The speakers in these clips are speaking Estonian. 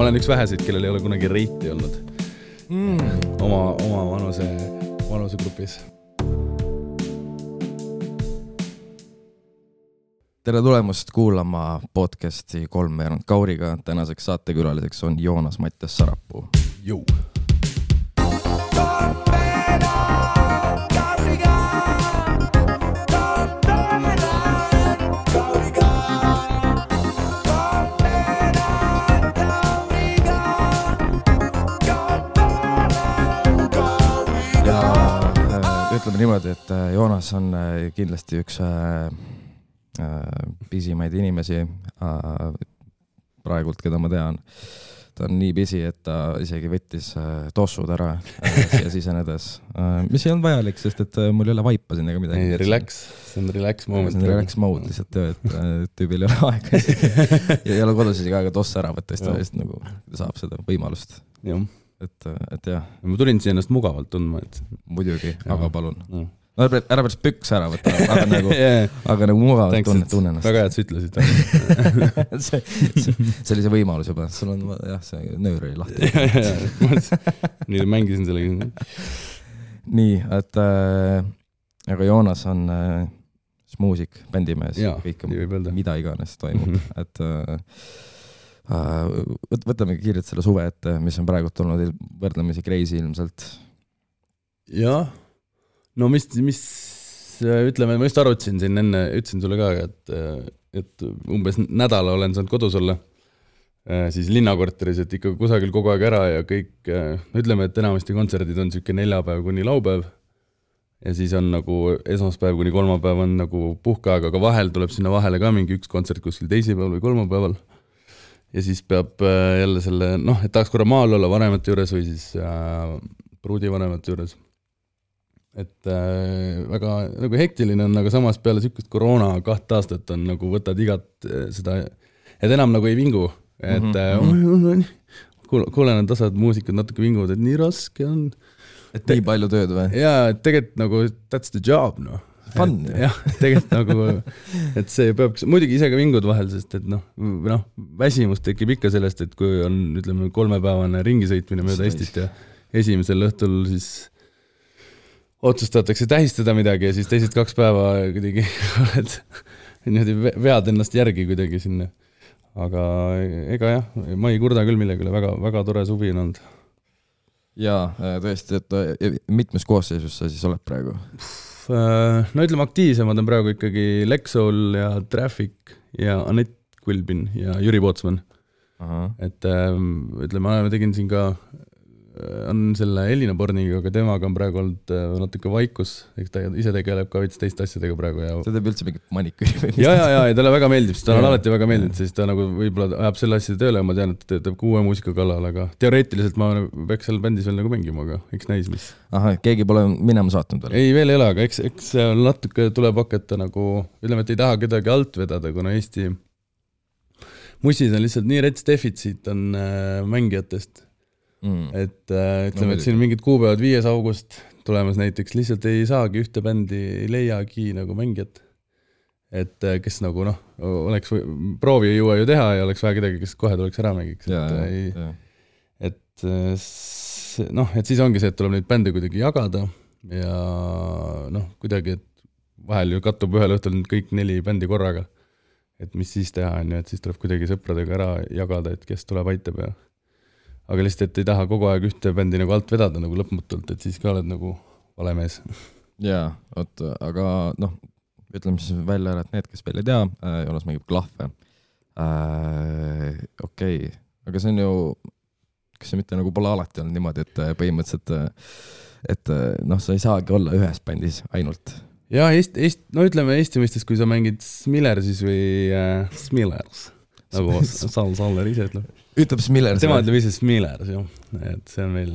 ma olen üks väheseid, kellel ei ole kunagi reiti olnud mm. oma, oma vanuse, vanusegrupis. tere tulemast kuulama podcasti Kolmveerand Kauriga. tänaseks saatekülaliseks on Joonas Mattias Sarapuu. Ütleme niimoodi, et äh, Joonas on äh, kindlasti üks äh, pisimaid inimesi praegult, keda ma tean. ta on nii pisi, et ta isegi võttis tossud ära siia sisenedes mis ei olnud vajalik, sest et mul ei ole vaipa siin ega midagi. ei, relax, see on relax moment. see on relax mode lihtsalt et tüübil ei ole aega ei ole kodus isegi aega tosse ära võtta, siis ta lihtsalt nagu saab seda võimalust, jah, et, et jah, ma tulin siia ennast mugavalt tundma, et muidugi, aga palun no.. no ära ära pärast pükse ära võtta, aga nagu, yeah. aga nagu mugavalt tunne, tunne ennast. väga hea, et sa ütlesid see, see, see oli see võimalus juba, sul on jah, see nöör oli lahti. nii mängisin sellega. nii, et äh, aga Joonas on äh, muusik, bändimees, öelda. mida iganes toimub, Mhm. et äh, võtame kiirelt selle suve ette, mis on praegult olnud võrdlemisi crazy ilmselt. jah, no mis, mis ütleme, ma just arutasin siin enne, ütlesin sulle ka, et, et umbes nädala olen saanud kodus olla, siis linnakorteris, et ikka kusagil kogu aeg ära ja kõik, no ütleme, et enamasti kontserdid on niisugune neljapäev kuni laupäev ja siis on nagu esmaspäev kuni kolmapäev on nagu puhkeaeg, aga vahel tuleb sinna vahele ka mingi üks kontsert kuskil teisipäeval või kolmapäeval. Ja siis peab äh, jälle selle, noh, et tahaks korra maal olla vanemate juures või siis äh, pruudivanemate juures et äh, väga nagu hektiline on, aga samas peale niisugust koroona kahte aastat on nagu võtad igat äh, seda, et enam nagu ei vingu, et mm -hmm. kuulen, kuulen, et osad muusikud natuke vinguvad, et nii raske on. et nii palju tööd või? jaa, et tegelikult nagu that's the job noh. Fun, jah, tegelikult nagu, et see peab, muidugi ise ka vingud vahel, sest et noh, noh, väsimus tekib ikka sellest, et kui on, ütleme, kolmepäevane ringisõitmine mööda. Eestit ja esimesel õhtul siis otsustatakse tähistada midagi ja siis teised kaks päeva kuidagi oled niimoodi ve- vead ennast järgi kuidagi sinna. aga ega jah, ma ei kurda küll millegi üle, väga, väga tore suvi on olnud. jaa, tõesti, et mitmes koosseisus sa siis oled praegu? No ütleme, aktiivsemad on praegu ikkagi Lexol ja Traffic ja Anett Quilbin ja Jüri Pootsman. et ähm, ütleme, ma tegin siin ka, on selle Elina Borniga, aga temaga on praegu olnud äh, natuke vaikus, eks ta ise tegeleb ka veits teiste asjadega praegu ja ta teeb üldse mingit maniküüri või ja, ja, ja, ja talle väga meeldib, sest talle on alati väga meeldinud, siis ta nagu võib-olla ajab selle asja tööle ma tean, et ta teeb ka uue muusika kallal, aga teoreetiliselt ma peaks seal bändis veel nagu mängima, aga eks näis, mis. ahah, keegi pole minema saatnud veel? ei, veel ei ole, aga eks, eks natuke tuleb hakata nagu, ütleme, et ei taha kedagi alt vedada, kuna Eesti mussis on lihtsalt nii rets defitsiit on äh, mängijatest, Mm. et äh, ütleme, et muidugi. siin mingid kuupäevad, viies august tulemas näiteks, lihtsalt ei saagi ühte bändi, ei leiagi nagu mängijat. et äh, kes nagu noh, oleks, proovi ei jõua ju teha ja oleks vaja kedagi, kes kohe tuleks ära mängiks, et ei, jaa, et äh, noh, et siis ongi see, et tuleb neid bände kuidagi jagada ja noh, kuidagi, et vahel ju kattub ühel õhtul nüüd kõik neli bändi korraga. et mis siis teha, on ju, et siis tuleb kuidagi sõpradega ära jagada, et kes tuleb, aitab ja aga lihtsalt, et ei taha kogu aeg ühte bändi nagu alt vedada nagu lõpmatult, et siis ka oled nagu vale mees. jaa, vot, aga noh, ütleme siis välja ära, et need, kes veel ei tea äh,, Joonas mängib klahve äh,. okei okay., aga see on ju, kas see mitte nagu pole alati olnud niimoodi, et äh, põhimõtteliselt, et äh, noh, sa ei saagi olla ühes bändis ainult. ja Eesti, Eesti, no ütleme Eesti mõistes, kui sa mängid Smilersis või äh, Smilers, nagu Sal Saller ise ütleb. Ütleb Smiller. tema ütleb ise Smilers jah, et see on meil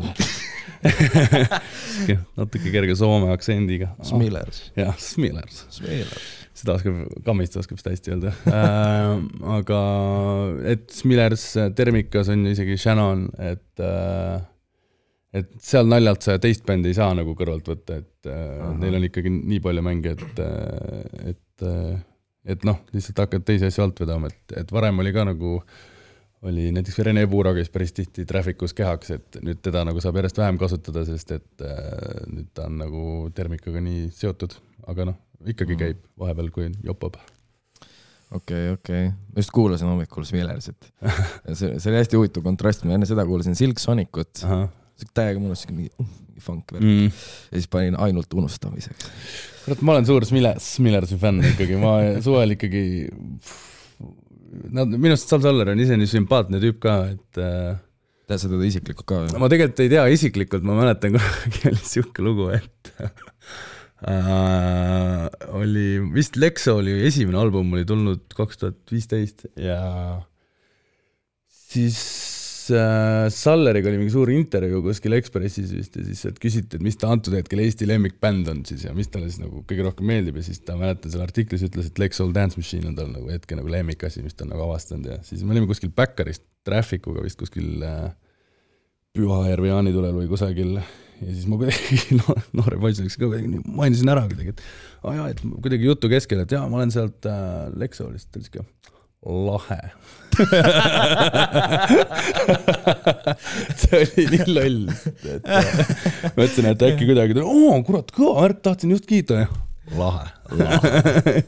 natuke kerge soome aktsendiga. Smillers. jah, Smilers, Smillers. seda oskab, Kammist oskab seda hästi öelda äh,. aga et Smilers Termikas on ju isegi Shannon, et äh, et seal naljalt sa teist bändi ei saa nagu kõrvalt võtta, et äh, Ahah. neil on ikkagi nii palju mänge, et, et, et noh, lihtsalt hakkad teisi asju alt vedama, et, et varem oli ka nagu oli näiteks Rene Puuro käis päris tihti Trafficus kehaks, et nüüd teda nagu saab järjest vähem kasutada, sest et äh, nüüd ta on nagu termikaga nii seotud, aga noh, ikkagi Mhm. käib vahepeal, kui jopab. okei, okei, ma just kuulasin hommikul Smilersit. see, see oli hästi huvitav kontrast, ma enne seda kuulasin Silk Sonicut, täiega mõnus siuke mingi, uh, mingi funk värk mm. ja siis panin ainult unustamiseks. kurat, ma olen suur Smile-, Smilersi fänn ikkagi, ma suvel ikkagi, nad, minu arust Sal Saller on ise nii sümpaatne tüüp ka, et äh, tead sa teda isiklikult ka või? ma tegelikult ei tea isiklikult, ma mäletan kunagi oli siuke lugu, et äh, oli vist Lexo oli esimene album oli tulnud kaks tuhat viisteist ja siis äh, Salleriga oli mingi suur intervjuu kuskil Ekspressis vist ja siis sealt küsiti, et mis ta antud hetkel Eesti lemmikbänd on siis ja mis talle siis nagu kõige rohkem meeldib ja siis ta mäletan seal artiklis ütles, et Lexol Dance Machine on tal nagu hetke nagu lemmikasi, mis ta on nagu avastanud ja siis me olime kuskil Backerist Trafficuga vist kuskil äh, Pühajärve jaanitulel või kusagil ja siis ma kuidagi no, noore poisina ka kuidagi mainisin ära kuidagi, et aa oh jaa, et kuidagi jutu keskel, et jaa, ma olen sealt äh, Lexolist, ta ütles ka lahe see oli nii loll, et äh, mõtlesin, et äkki kuidagi, oo kurat, kõva värk, tahtsin just kiita ja lahe, lahe.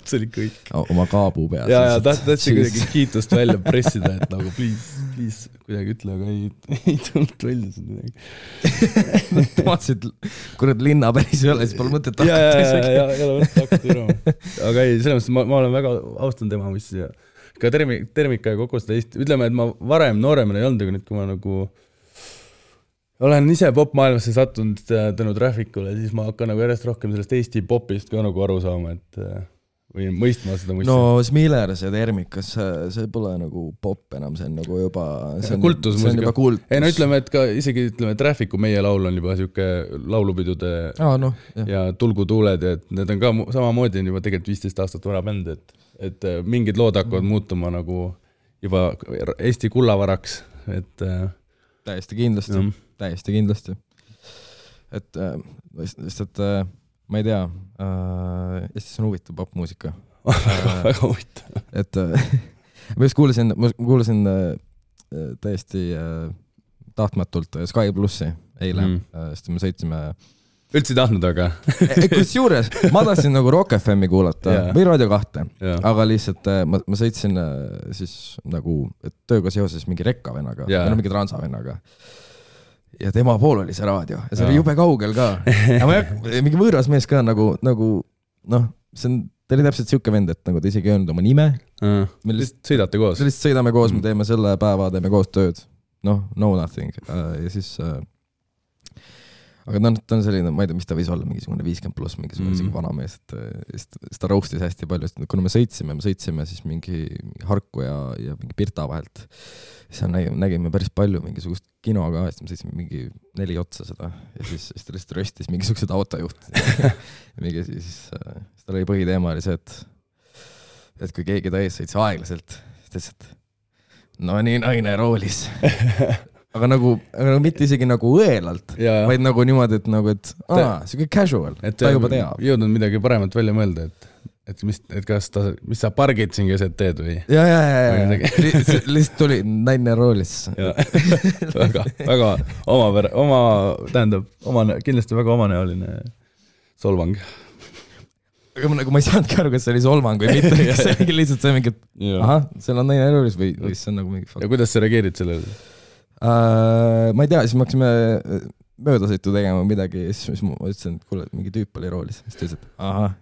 see oli kõik. oma kaabu peal. ja, ja tahtsin kuidagi kiitust välja pressida, et nagu please, please kuidagi ütle, aga ei, ei tulnud välja sealt midagi. vaatasid, kurat linna päris ei ole, siis pole mõtet ja, ja, ja, hakata ja ei ole mõtet hakata tulema. aga ei, selles mõttes ma, ma olen väga, austan tema mussi ja ka termi-, termika ja kogu seda Eesti, ütleme, et ma varem nooremana ei olnud, aga nüüd, kui ma nagu olen ise popmaailmasse sattunud äh, tänu Trafficule, siis ma hakkan nagu järjest rohkem sellest Eesti popist ka nagu aru saama, et äh, või mõistma seda mussi no Smilers ja Termikas, see, see pole nagu popp enam, see on nagu juba, see on, see on juba kultus. ei no ütleme, et ka isegi ütleme, Trafficu Meie laul on juba sihuke laulupidude aa noh, jah. ja Tulgu tuuled et need on ka samamoodi on juba tegelikult viisteist aastat vana bänd, et, et äh, mingid lood hakkavad muutuma nagu juba Eesti kullavaraks, et äh, täiesti kindlasti täiesti kindlasti. et äh, lihtsalt äh, ma ei tea äh,, Eestis on huvitav popmuusika äh,. väga huvitav. et äh, ma just kuulasin, ma kuulasin äh, äh, täiesti äh, tahtmatult äh, Sky plussi eile Mm. sest me sõitsime üldse ei tahtnud, aga kusjuures ma tahtsin nagu Rock FM-i kuulata yeah. või Raadio kahte, jaa, aga lihtsalt äh, ma, ma sõitsin siis nagu tööga seoses mingi rekkavennaga või no mingi transavennaga. ja tema pool oli see raadio ja see Jaa. oli jube kaugel ka. mingi võõras mees ka nagu, nagu noh, see on, ta oli täpselt siuke vend, et nagu ta isegi ei öelnud oma nime, me lihtsalt sõidate koos. lihtsalt sõidame koos, me Mm. teeme selle päeva, teeme koos tööd. noh, no nothing äh, ja siis äh, aga on, ta on selline, ma ei tea, mis ta võis olla, mingisugune viiskümmend pluss, mingisugune Mm. isegi mm. vanamees, et äh, siis ta- siis ta roast'is hästi palju, sest kuna me sõitsime, me sõitsime siis mingi, Harku ja, ja mingi Pirta vahelt, siis me nägime, nägime päris palju mingisugust kino ka, siis me sõitsime mingi neli otsa seda ja siis, siis ta lihtsalt röstis mingisugused autojuhte. mingi siis, siis tal oli põhiteema oli see, et et kui keegi ta ees sõitis aeglaselt, siis ta ütles, et no nii naine roolis. aga nagu, aga nagu mitte isegi nagu õelalt, ja, vaid nagu niimoodi, et nagu, et aa, siuke casual, ta juba teab. jõudnud midagi paremat välja mõelda, et, et mis, et kas ta, mis sa pargid siin keset teed või? ja, ja, ja, ja lihtsalt tuli naine roolis. väga, väga omapära-, oma, tähendab, omane, kindlasti väga omanäoline solvang. aga ma nagu, ma ei saanudki aru, kas see oli solvang või mitte, kas see oli lihtsalt see mingi, et ja ahah, seal on naine roolis või, või see on nagu mingi fuck. kuidas sa reageerid sellele? Uh, ma ei tea, siis me hakkasime äh, möödasõitu tegema midagi ja siis, siis ma ütlesin, et kuule, mingi tüüp oli roolis, siis ta ütles, et ahah.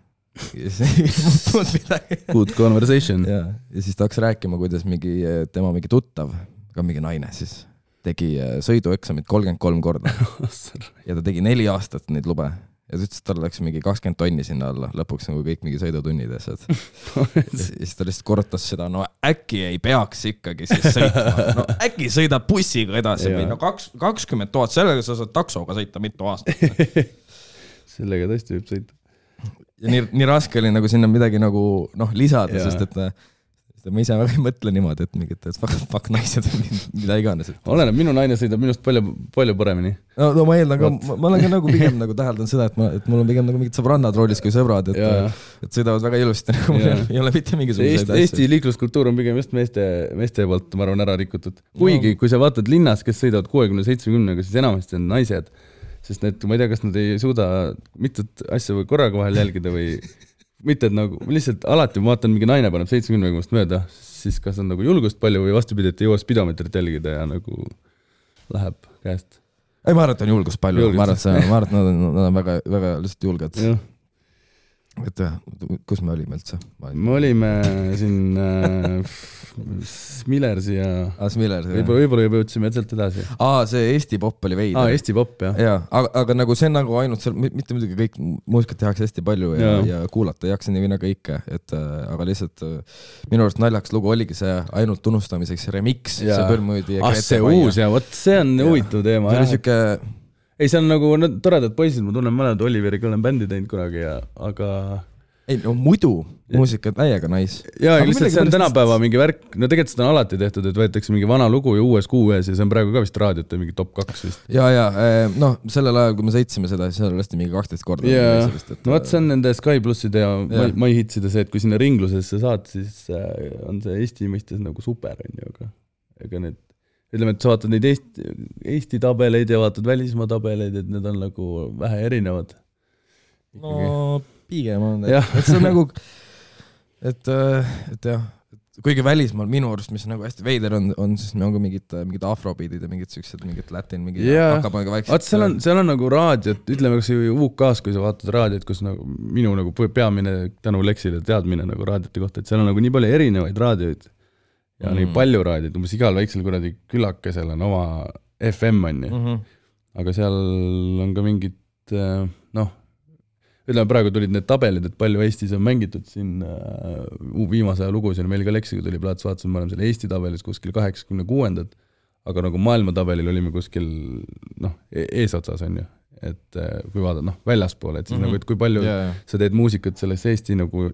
ja siis ei muutunud midagi. Good conversation. ja, ja siis ta hakkas rääkima, kuidas mingi äh, tema mingi tuttav, ka mingi naine siis, tegi äh, sõidueksamit kolmkümmend kolm korda ja ta tegi neli aastat neid lube ja ta ütles, et tal läks mingi kakskümmend tonni sinna alla, lõpuks nagu kõik mingi sõidutunnid ja asjad. siis ta lihtsalt korrutas seda, no äkki ei peaks ikkagi siis sõitma, no äkki sõidab bussiga edasi või no kaks, kakskümmend tuhat, sellega sa saad taksoga sõita mitu aastat. sellega tõesti võib sõita. ja nii, nii raske oli nagu sinna midagi nagu noh, lisada sest et äh, et ma ise väga ei mõtle niimoodi, et mingid, et fuck, fuck naised või mida- iganes. oleneb, minu naine sõidab minust palju, palju paremini. no, no ma eeldan ka ma olen ka nagu pigem nagu täheldanud seda, et ma, et mul on pigem nagu mingid sõbrannad roolis kui sõbrad, et et sõidavad väga ilusti, nagu mul ei ole mitte mingisuguseid Eesti, Eesti liikluskultuur on pigem just meeste, meeste poolt, ma arvan, ära rikutud. kuigi, kui sa vaatad linnas, kes sõidavad kuuekümne, seitsmekümnega, siis enamasti on naised. sest need, ma ei tea, kas nad ei suuda mitut asja korraga vahel jälgida või mitte, et nagu lihtsalt alati ma vaatan, mingi naine paneb seitsmekümnega minust mööda, siis kas on nagu julgust palju või vastupidi, et ei jõua spidomeetrit jälgida ja nagu läheb käest. ei, ma arvan, et on julgust palju, ma arvan, et see, ma arvan, et nad on, nad on väga, väga lihtsalt julged. jah, et jah, kus me olime üldse? me olime siin äh, Millersi ja aa, Smiller. võib-olla, võib-olla juba jõudsime sealt edasi. aa, see Eesti pop oli aa, veider. Eesti popp jah. jaa, aga, aga nagu see on nagu ainult seal, mitte muidugi kõik muusikat tehakse hästi palju ja, Jaa. ja kuulata ei jaksa nii või naa kõike, et äh, aga lihtsalt äh, minu arust naljakas lugu oligi see ainult tunnustamiseks remix, see Jaa. Põlmuidi ja ah, see uus ja vot see on huvitav teema see oli jah. siuke, ei, see on nagu need toredad poisid, ma tunnen mõlemad Oliveriga olen bändi teinud kunagi ja, aga ei no muidu muusika täiega nice. jaa, Aga lihtsalt see on tänapäeva mingi värk, no tegelikult seda on alati tehtud, et võetakse mingi vana lugu ja uues kuues ja see on praegu ka vist raadiote mingi top kaks vist. ja, ja noh, sellel ajal, kui me sõitsime seda, siis seal lasti mingi kaksteist korda. jaa, no vot, see on nende Sky plusside ja Jaa. My, Hitside see, et kui sinna ringlusesse saad, siis äh, on see Eesti mõistes nagu super, on ju, aga ega need ütleme, et sa vaatad neid Eesti, Eesti tabeleid ja vaatad välismaa tabeleid, et need on nagu vähe erinevad. no pigem on, et see on nagu, et, et jah, kuigi välismaal minu arust, mis nagu hästi veider on, on siis nagu mingid, mingid afrobeat'id ja mingid siuksed, mingid latin, mingi Jaa. hakkab nagu vaikselt. vaat seal on, seal on nagu raadiot, ütleme kas või UK-s, kui sa vaatad raadiot, kus nagu minu nagu pe- peamine tänu Lexile teadmine nagu raadiote kohta, et seal on nagu nii palju erinevaid raadioid ja mm. Mm. palju raadioid, umbes igal väiksel kuradi külakesel on oma FM on ju mm, -hmm. aga seal on ka mingid äh, noh, ütleme praegu tulid need tabelid, et palju Eestis on mängitud siin äh, viimase aja lugusid, meil ka Lexiga tuli plats, vaatasime, me oleme seal Eesti tabelis kuskil kaheksakümne kuuendad, aga nagu maailmatabelil olime kuskil noh, eesotsas on ju, et äh, kui vaadata noh, väljaspoole, et siis mm. -hmm. nagu, et kui palju ja, sa teed muusikat sellest Eesti nagu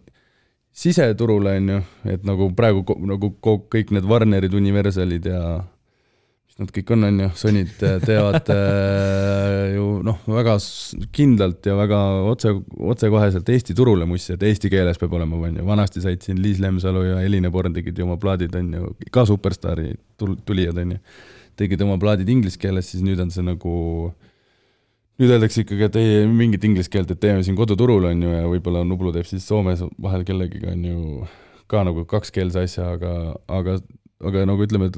siseturule on ju, et nagu praegu nagu kõik need Warnerid, Universalid ja mis nad kõik on, on ju, Sonyd äh, teevad äh, ju noh, väga kindlalt ja väga otse, otsekoheselt Eesti turule mussi, et eesti keeles peab olema, on ju, vanasti said siin Liis Lemsalu ja Eline Born tegid ju oma plaadid, on ju, ka superstaari tul- tulijad, on ju, tegid oma plaadid inglise keeles, siis nüüd on see nagu nüüd öeldakse ikkagi, et ei, mingit inglise keelt, et teeme siin koduturul, on ju, ja võib-olla Nublu teeb siis Soomes vahel kellegiga, on ju, ka nagu kakskeelse asja, aga, aga, aga nagu ütleme, et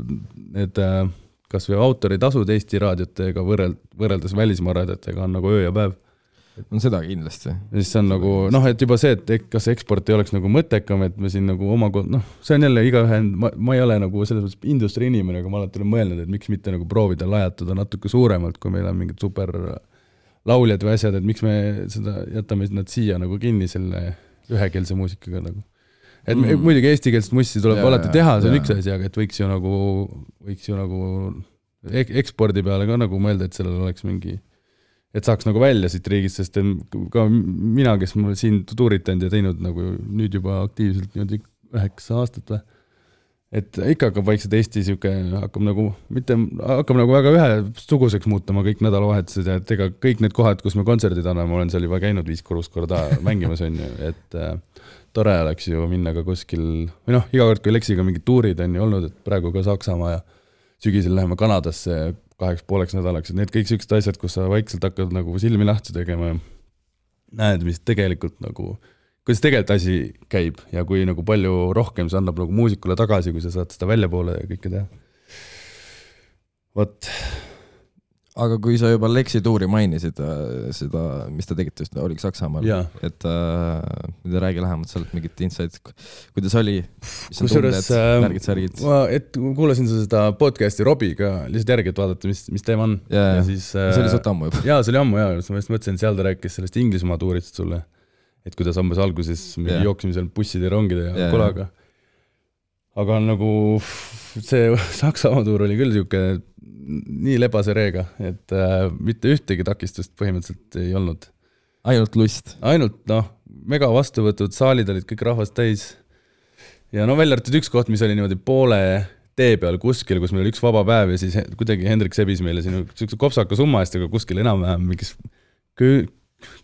need äh, kas või autoritasud Eesti raadiotega võrreld-, võrreldes välismaa raadiotega on nagu öö ja päev. on seda kindlasti. ja siis see on nagu noh, et juba see, et kas eksport ei oleks nagu mõttekam, et me siin nagu oma ko-, noh, see on jälle igaühe, ma, ma ei ole nagu selles mõttes industry inimene, aga ma alati olen mõelnud, et miks mitte nagu proovida lajatada natuke suuremalt, kui meil on mingid super lauljad või asjad, et miks me seda jätame nad siia nagu kinni selle ühekeelse muusikaga nagu. et mm. Muidugi eestikeelset mussi tuleb Jaa, alati teha, see on jaa. üks asi, aga et võiks ju nagu, võiks ju nagu ek- ekspordi peale ka nagu mõelda, et sellel oleks mingi et saaks nagu välja siit riigist, sest ka mina, kes mul siin tuuritanud ja teinud nagu nüüd juba aktiivselt niimoodi üheksa aastat või, et ikka hakkab vaikselt Eesti sihuke, hakkab nagu mitte, hakkab nagu väga ühesuguseks muutuma kõik nädalavahetused ja et ega kõik need kohad, kus me kontserdid anname, olen seal juba käinud viis kuus korda mängimas, on ju, et äh, tore oleks ju minna ka kuskil, või noh, iga kord, kui Lexiga mingid tuurid on ju olnud, et praegu ka Saksamaa ja sügisel läheme Kanadasse kaheks pooleks nädalaks, et need kõik siuksed asjad, kus sa vaikselt hakkad nagu silmi lahti tegema ja näed, mis tegelikult nagu, kuidas tegelikult asi käib ja kui nagu palju rohkem see annab nagu muusikule tagasi, kui sa saad seda väljapoole ja kõike teha. vot, aga kui sa juba Lexi tuuri mainisid, seda, mis te tegite just, oligi Saksamaal, et äh, räägi lähemalt sealt mingit insight, kuidas oli, kusjuures äh, ma, et kuulasin seda podcast'i Robiga lihtsalt järgi, et vaadata, mis, mis teema on ja, ja siis see oli suht ammu juba. jaa, see oli ammu jaa, ma just mõtlesin, seal ta rääkis sellest Inglismaa tuurist sulle. Et kuidas umbes alguses me yeah. jooksime seal busside ja rongide ja yeah, kolaga. aga nagu see Saksamaa tuur oli küll sihuke nii lebase reega, et äh, mitte ühtegi takistust põhimõtteliselt ei olnud. ainult lust. ainult noh, mega vastuvõtud, saalid olid kõik rahvast täis ja no välja arvatud üks koht, mis oli niimoodi poole tee peal kuskil, kus meil oli üks vaba päev ja siis kuidagi Hendrik sebis meile siin siukse kopsaka summa eest, aga kuskil enam-vähem mingis Kö-,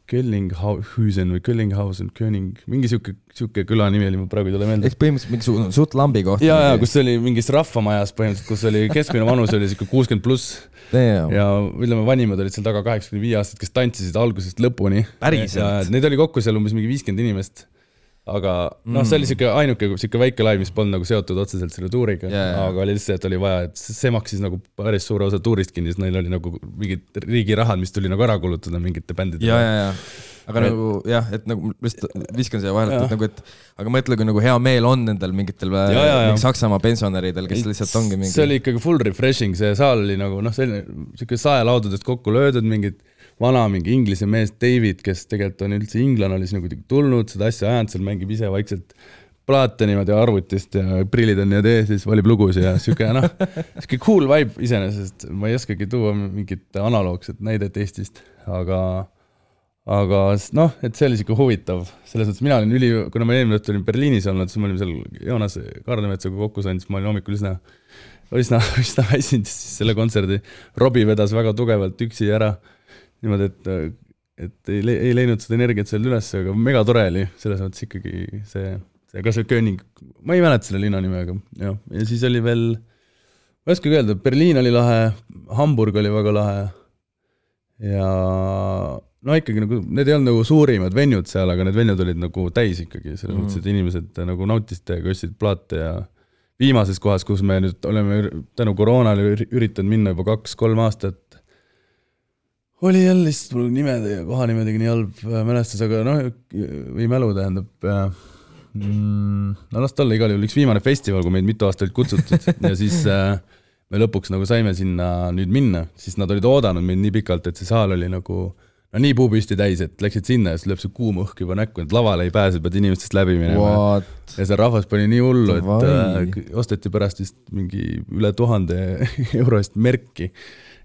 Köllinghausen või Köllinghausen, König, mingi sihuke, sihuke küla nimi oli, mul praegu ei tule meelde. ehk põhimõtteliselt mingisugune suht lambi koht. ja, ja kus oli mingis rahvamajas põhimõtteliselt, kus oli keskmine vanus oli sihuke kuuskümmend pluss. ja ütleme, vanimad olid seal taga kaheksakümne viie aastased, kes tantsisid algusest lõpuni. päriselt? Neid oli kokku seal umbes mingi viiskümmend inimest aga noh, see oli mm. sihuke ainuke sihuke väike laiv, mis polnud nagu seotud otseselt selle tuuriga yeah., aga oli lihtsalt, et oli vaja, et see maksis nagu päris suure osa tuurist kinni, sest neil oli nagu mingid riigi rahad, mis tuli nagu ära kulutada mingite bändide ja, ja, ja aga et, nagu jah, et nagu lihtsalt viskan siia vahele, et nagu, et aga mõtle, kui nagu hea meel on nendel mingitel mingi Saksamaa pensionäridel, kes lihtsalt ongi mingi. see oli ikkagi full refreshing, see saal oli nagu noh, selline sihuke saelaudadest kokku löödud, mingid vana mingi inglise mees David, kes tegelikult on üldse inglane, oli sinna kuidagi tulnud, seda asja ajanud, seal mängib ise vaikselt plaate niimoodi arvutist ja prillid on niimoodi ees siis valib lugusid ja sihuke noh, sihuke cool vibe iseenesest, ma ei oskagi tuua mingit analoogset näidet Eestist, aga aga noh, et see oli sihuke huvitav, selles mõttes mina olin üli, kuna ma eelmine õhtu olin Berliinis olnud, siis me olime seal Joonas Kaarlemetsaga kokku saanud, siis ma olin hommikul üsna, üsna, üsna väsinud selle kontserdi. Robbie vedas väga tugevalt üksi ära niimoodi, et, et ei, ei leidnud seda energiat seal üles, aga megatore oli, selles mõttes ikkagi see, see, ka see König, ma ei mäleta selle linna nime, aga jah, ja siis oli veel, ma ei oskagi öelda, Berliin oli lahe, Hamburg oli väga lahe ja no ikkagi nagu, need ei olnud nagu suurimad venjud seal, aga need venjud olid nagu täis ikkagi, selles mm. mõttes, et inimesed nagu nautisid ja köstsid plaate ja viimases kohas, kus me nüüd oleme tänu koroonale üritanud minna juba kaks-kolm aastat, oli jälle lihtsalt mul nimede ja kohanimedega nii halb äh, mälestus, aga noh, või mälu tähendab mm,. no las ta olla, igal juhul üks viimane festival, kui meid mitu aastat olid kutsutud ja siis äh, me lõpuks nagu saime sinna nüüd minna, siis nad olid oodanud meid nii pikalt, et see saal oli nagu no nii puupüsti täis, et läksid sinna ja siis lööb see kuum õhk juba näkku, et lavale ei pääse, pead inimestest läbi minema. ja see rahvas pani nii hullu, et äh, osteti pärast vist mingi üle tuhande euro eest merki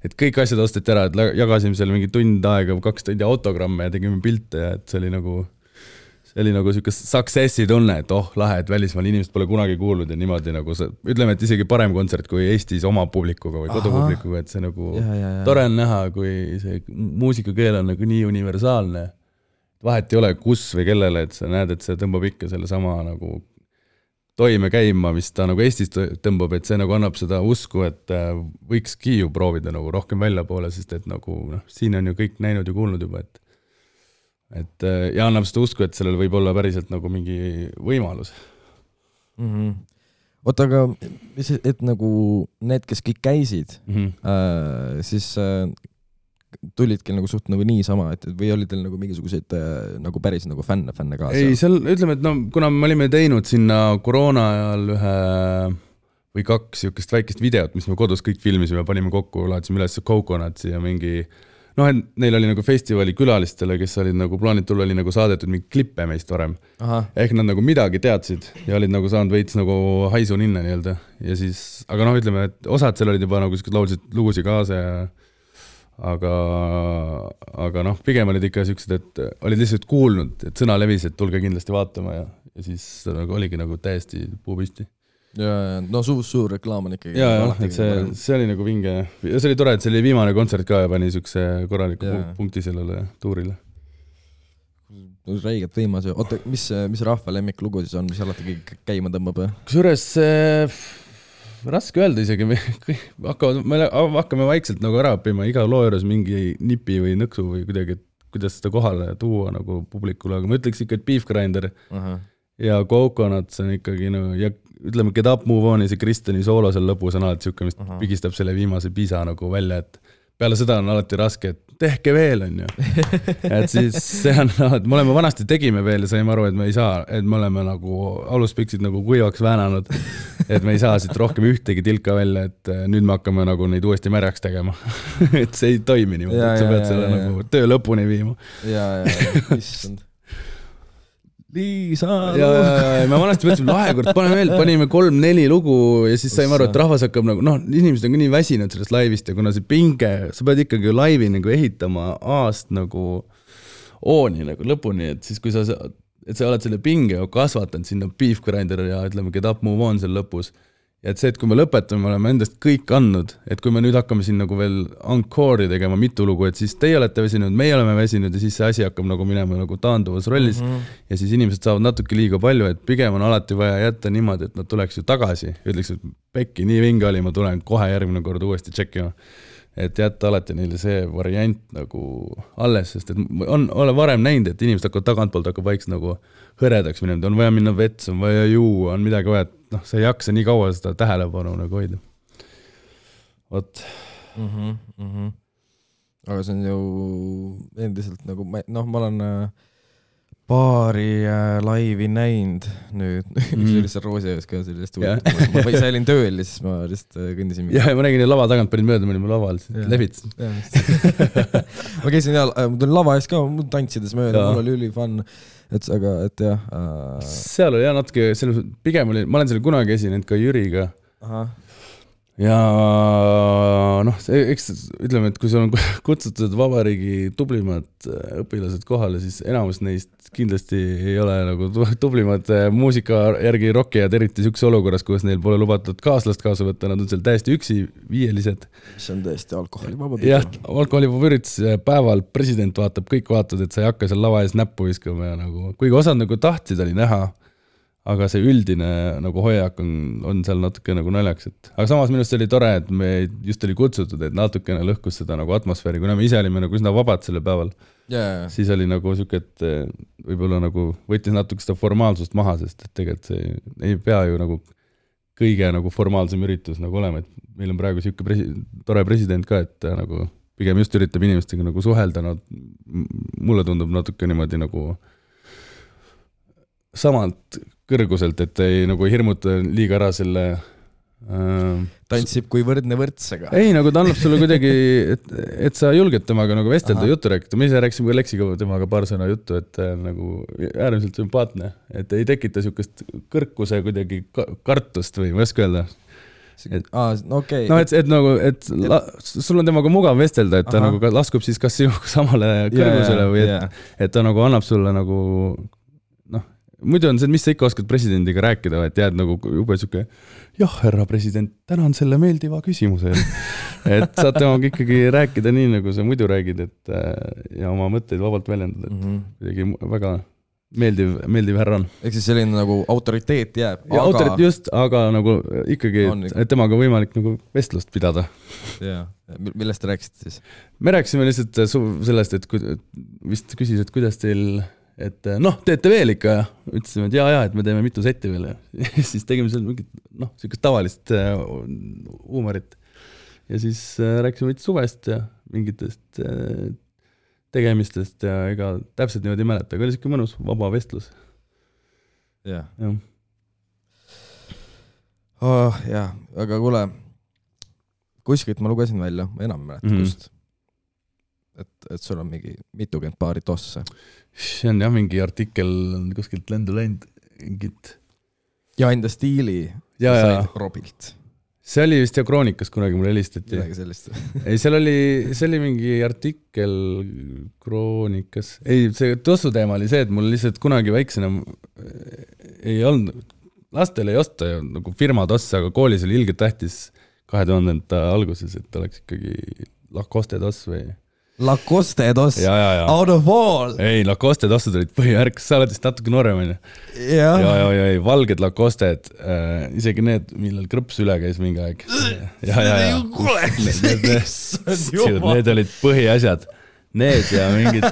et kõik asjad osteti ära, et jagasime seal mingi tund aega, kaks tundi autogramme ja tegime pilte ja et see oli nagu, see oli nagu sihuke success'i tunne, et oh, lahe, et välismaal inimesed pole kunagi kuulnud ja niimoodi nagu see, ütleme, et isegi parem kontsert kui Eestis oma publikuga või kodupublikuga, et see nagu ja, ja, ja. tore on näha, kui see muusikakeel on nagu nii universaalne. vahet ei ole, kus või kellele, et sa näed, et see tõmbab ikka sellesama nagu toime käima, mis ta nagu Eestis tõmbab, et see nagu annab seda usku, et äh, võikski ju proovida nagu rohkem väljapoole, sest et nagu noh, siin on ju kõik näinud ja kuulnud juba, et et äh, ja annab seda usku, et sellel võib olla päriselt nagu mingi võimalus mm. -hmm. oota, aga mis, et nagu need, kes kõik käisid mm, -hmm. äh, siis äh, tulidki nagu suht nagu niisama, et või oli teil nagu mingisuguseid äh, nagu päris nagu fänne, fänne kaasa? ei, seal ütleme, et no kuna me olime teinud sinna koroona ajal ühe või kaks niisugust väikest videot, mis me kodus kõik filmisime, panime kokku, laadisime üles Coconutsi ja mingi noh, et neil oli nagu festivali külalistele, kes olid nagu plaaninud tulla, oli nagu saadetud mingeid klippe meist varem. ehk nad nagu midagi teadsid ja olid nagu saanud veits nagu haisu ninna nii-öelda ja siis, aga noh, ütleme, et osad seal olid juba nagu siuksed laulsid lugusid kaasa ja aga, aga noh, pigem olid ikka siuksed, et olid lihtsalt kuulnud, et sõna levis, et tulge kindlasti vaatama ja, ja siis nagu oligi nagu täiesti puu püsti. ja, ja no suur, suur reklaam on ikkagi. ja, jah, et see, see oli nagu vinge ja see oli tore, et see oli viimane kontsert ka ja pani siukse korraliku ja. punkti sellele tuurile räigelt võimas ju, oota, mis, mis rahva lemmiklugu siis on, mis alati käima tõmbab? kusjuures see raske öelda isegi, me hakkavad, me hakkame vaikselt nagu ära õppima iga loo juures mingi nipi või nõksu või kuidagi, et kuidas seda kohale tuua nagu publikule, aga ma ütleks ikka, et Beef Grinder uh -huh. ja Coconuts on ikkagi no ja ütleme, Get Up Move On'i see Kristjani soolo seal lõpus on alati siuke, mis uh -huh. pigistab selle viimase pisa nagu välja, et peale seda on alati raske, et tehke veel, onju. et siis see on, et me oleme vanasti tegime veel ja saime aru, et me ei saa, et me oleme nagu aluspiksid nagu kuivaks väänanud. et me ei saa siit rohkem ühtegi tilka välja, et äh, nüüd me hakkame nagu neid uuesti märjaks tegema et see ei toimi niimoodi, et sa pead selle ja, nagu töö lõpuni viima. ja, ja, issand Liisa. ja, ja, ja me vanasti mõtlesime, lahe kord, paneme veel, panime kolm-neli lugu ja siis saime aru, et rahvas hakkab nagu noh, inimesed on ka nii väsinud sellest laivist ja kuna see pinge, sa pead ikkagi laivi nagu ehitama A-st nagu O-ni nagu lõpuni, et siis, kui sa et sa oled selle pinge kasvatanud sinna beef grinder ja ütleme, get up, move on seal lõpus ja et see, et kui me lõpetame, me oleme endast kõik andnud, et kui me nüüd hakkame siin nagu veel encore'i tegema mitu lugu, et siis teie olete väsinud, meie oleme väsinud ja siis see asi hakkab nagu minema nagu taanduvas rollis mm. -hmm. ja siis inimesed saavad natuke liiga palju, et pigem on alati vaja jätta niimoodi, et nad tuleks ju tagasi, ütleks, et pekki, nii vinge oli, ma tulen kohe järgmine kord uuesti tšekkima et jätta alati neile see variant nagu alles, sest et on, olen varem näinud, et inimesed hakkavad tagantpoolt, hakkab vaikselt nagu hõredaks minema, on vaja minna vetsu, on vaja juua, on midagi vaja, et noh, sa ei jaksa nii kaua seda tähelepanu nagu hoida. vot mm. -hmm, mm -hmm. aga see on ju endiselt nagu ma, noh, ma olen äh, paari äh, laivi näinud nüüd mm., üks oli seal Roosiões ka, see oli hästi huvitav. ma ise olin tööl ja siis ma lihtsalt äh, kõndisin. ja, ja ma nägin lava tagant, panin mööda, me olime laval, lehvitasin. ma käisin ja, ma tulin lava ees ka tantsides mööda, mul oli ülifunn. et aga, et jah äh.... seal oli jah natuke, selles, pigem oli, ma olen seal kunagi esinenud ka Jüriga. Ja noh, eks ütleme, et kui sul on kutsutud vabariigi tublimad äh, õpilased kohale, siis enamus neist kindlasti ei ole nagu tublimad äh, muusika järgi rokkijad, eriti niisuguses olukorras, kus neil pole lubatud kaaslast kaasa võtta, nad on seal täiesti üksi, viielised. mis on tõesti alkoholivaba. jah, alkoholivaba üritus, äh, päeval president vaatab, kõik vaatavad, et sa ei hakka seal lava ees näppu viskama ja nagu, kuigi osad nagu tahtsid, oli näha aga see üldine nagu hoiak on, on seal natuke nagu naljakas, et aga samas minu arust oli tore, et me just oli kutsutud, et natukene lõhkus seda nagu atmosfääri, kuna me ise olime nagu üsna vabad sellel päeval. Yeah.. siis oli nagu sihuke, et eh, võib-olla nagu võttis natuke seda formaalsust maha, sest et tegelikult see ei pea ju nagu kõige nagu formaalsem üritus nagu olema, et meil on praegu sihuke presi-, tore president ka, et ta nagu pigem just üritab inimestega nagu suhelda, no mulle tundub natuke niimoodi nagu samalt kõrguselt, et ei nagu hirmuta liiga ära selle äh, tantsib kui võrdne võrdsega. ei, nagu ta annab sulle kuidagi, et, et sa julged temaga nagu vestelda, juttu rääkida, me ise rääkisime ka Leksiga temaga paar sõna juttu, et äh, nagu äärmiselt sümpaatne, et ei tekita niisugust kõrkuse kuidagi kartust või ma ei oska öelda et aa, okei okay.. no et, et nagu, et la, sul on temaga mugav vestelda, et ta Aha. nagu ka laskub siis kas sinuga samale kõrgusele yeah, või et yeah., et ta nagu annab sulle nagu muidu on see, mis sa ikka oskad presidendiga rääkida, et jääd nagu jube sihuke, jah, härra president, tänan selle meeldiva küsimuse et saad temaga ikkagi rääkida nii, nagu sa muidu räägid, et äh, ja oma mõtteid vabalt väljendada, et mm -hmm. kuidagi väga meeldiv, meeldiv härra on. ehk siis selline nagu autoriteet jääb. Aga... autoriteet just, aga nagu ikkagi, et temaga võimalik nagu vestlust pidada. jaa, millest te rääkisite siis? me rääkisime lihtsalt sellest, et vist küsis, et kuidas teil et eh, noh, teete veel ikka ja ütlesime, et ja, ja, et me teeme mitu setti veel ja siis tegime seal mingit noh, niisugust tavalist äh, huumorit. ja siis äh, rääkisime veits suvest ja mingitest tegemistest ja ega täpselt niimoodi ei mäleta, aga oli niisugune mõnus vaba vestlus. jah. jah oh,. jaa, aga kuule, kuskilt ma lugesin välja, ma enam ei mäleta mm, -hmm. kust, et, et sul on mingi mitukümmend paari tosse see on jah, mingi artikkel on kuskilt lendu läinud, mingit. ja enda stiili ja, said Robilt. see oli vist jah Kroonikas kunagi mulle helistati. midagi sellist ei, seal oli, see oli mingi artikkel Kroonikas, ei, see tossu teema oli see, et mul lihtsalt kunagi väiksena ei olnud, lastel ei osta ju nagu firma tosse, aga koolis oli ilgelt tähtis kahe tuhandenda alguses, et oleks ikkagi Lacoste toss või Lacoste toss, out of all. ei, Lacoste tossud olid põhivärk, sa oled vist natuke noorem onju. ja, ja, ja, ja, valged Lacosted äh,, isegi need, millel krõps üle käis mingi aeg. ja, ja, ja. Need olid põhiasjad, need ja mingid,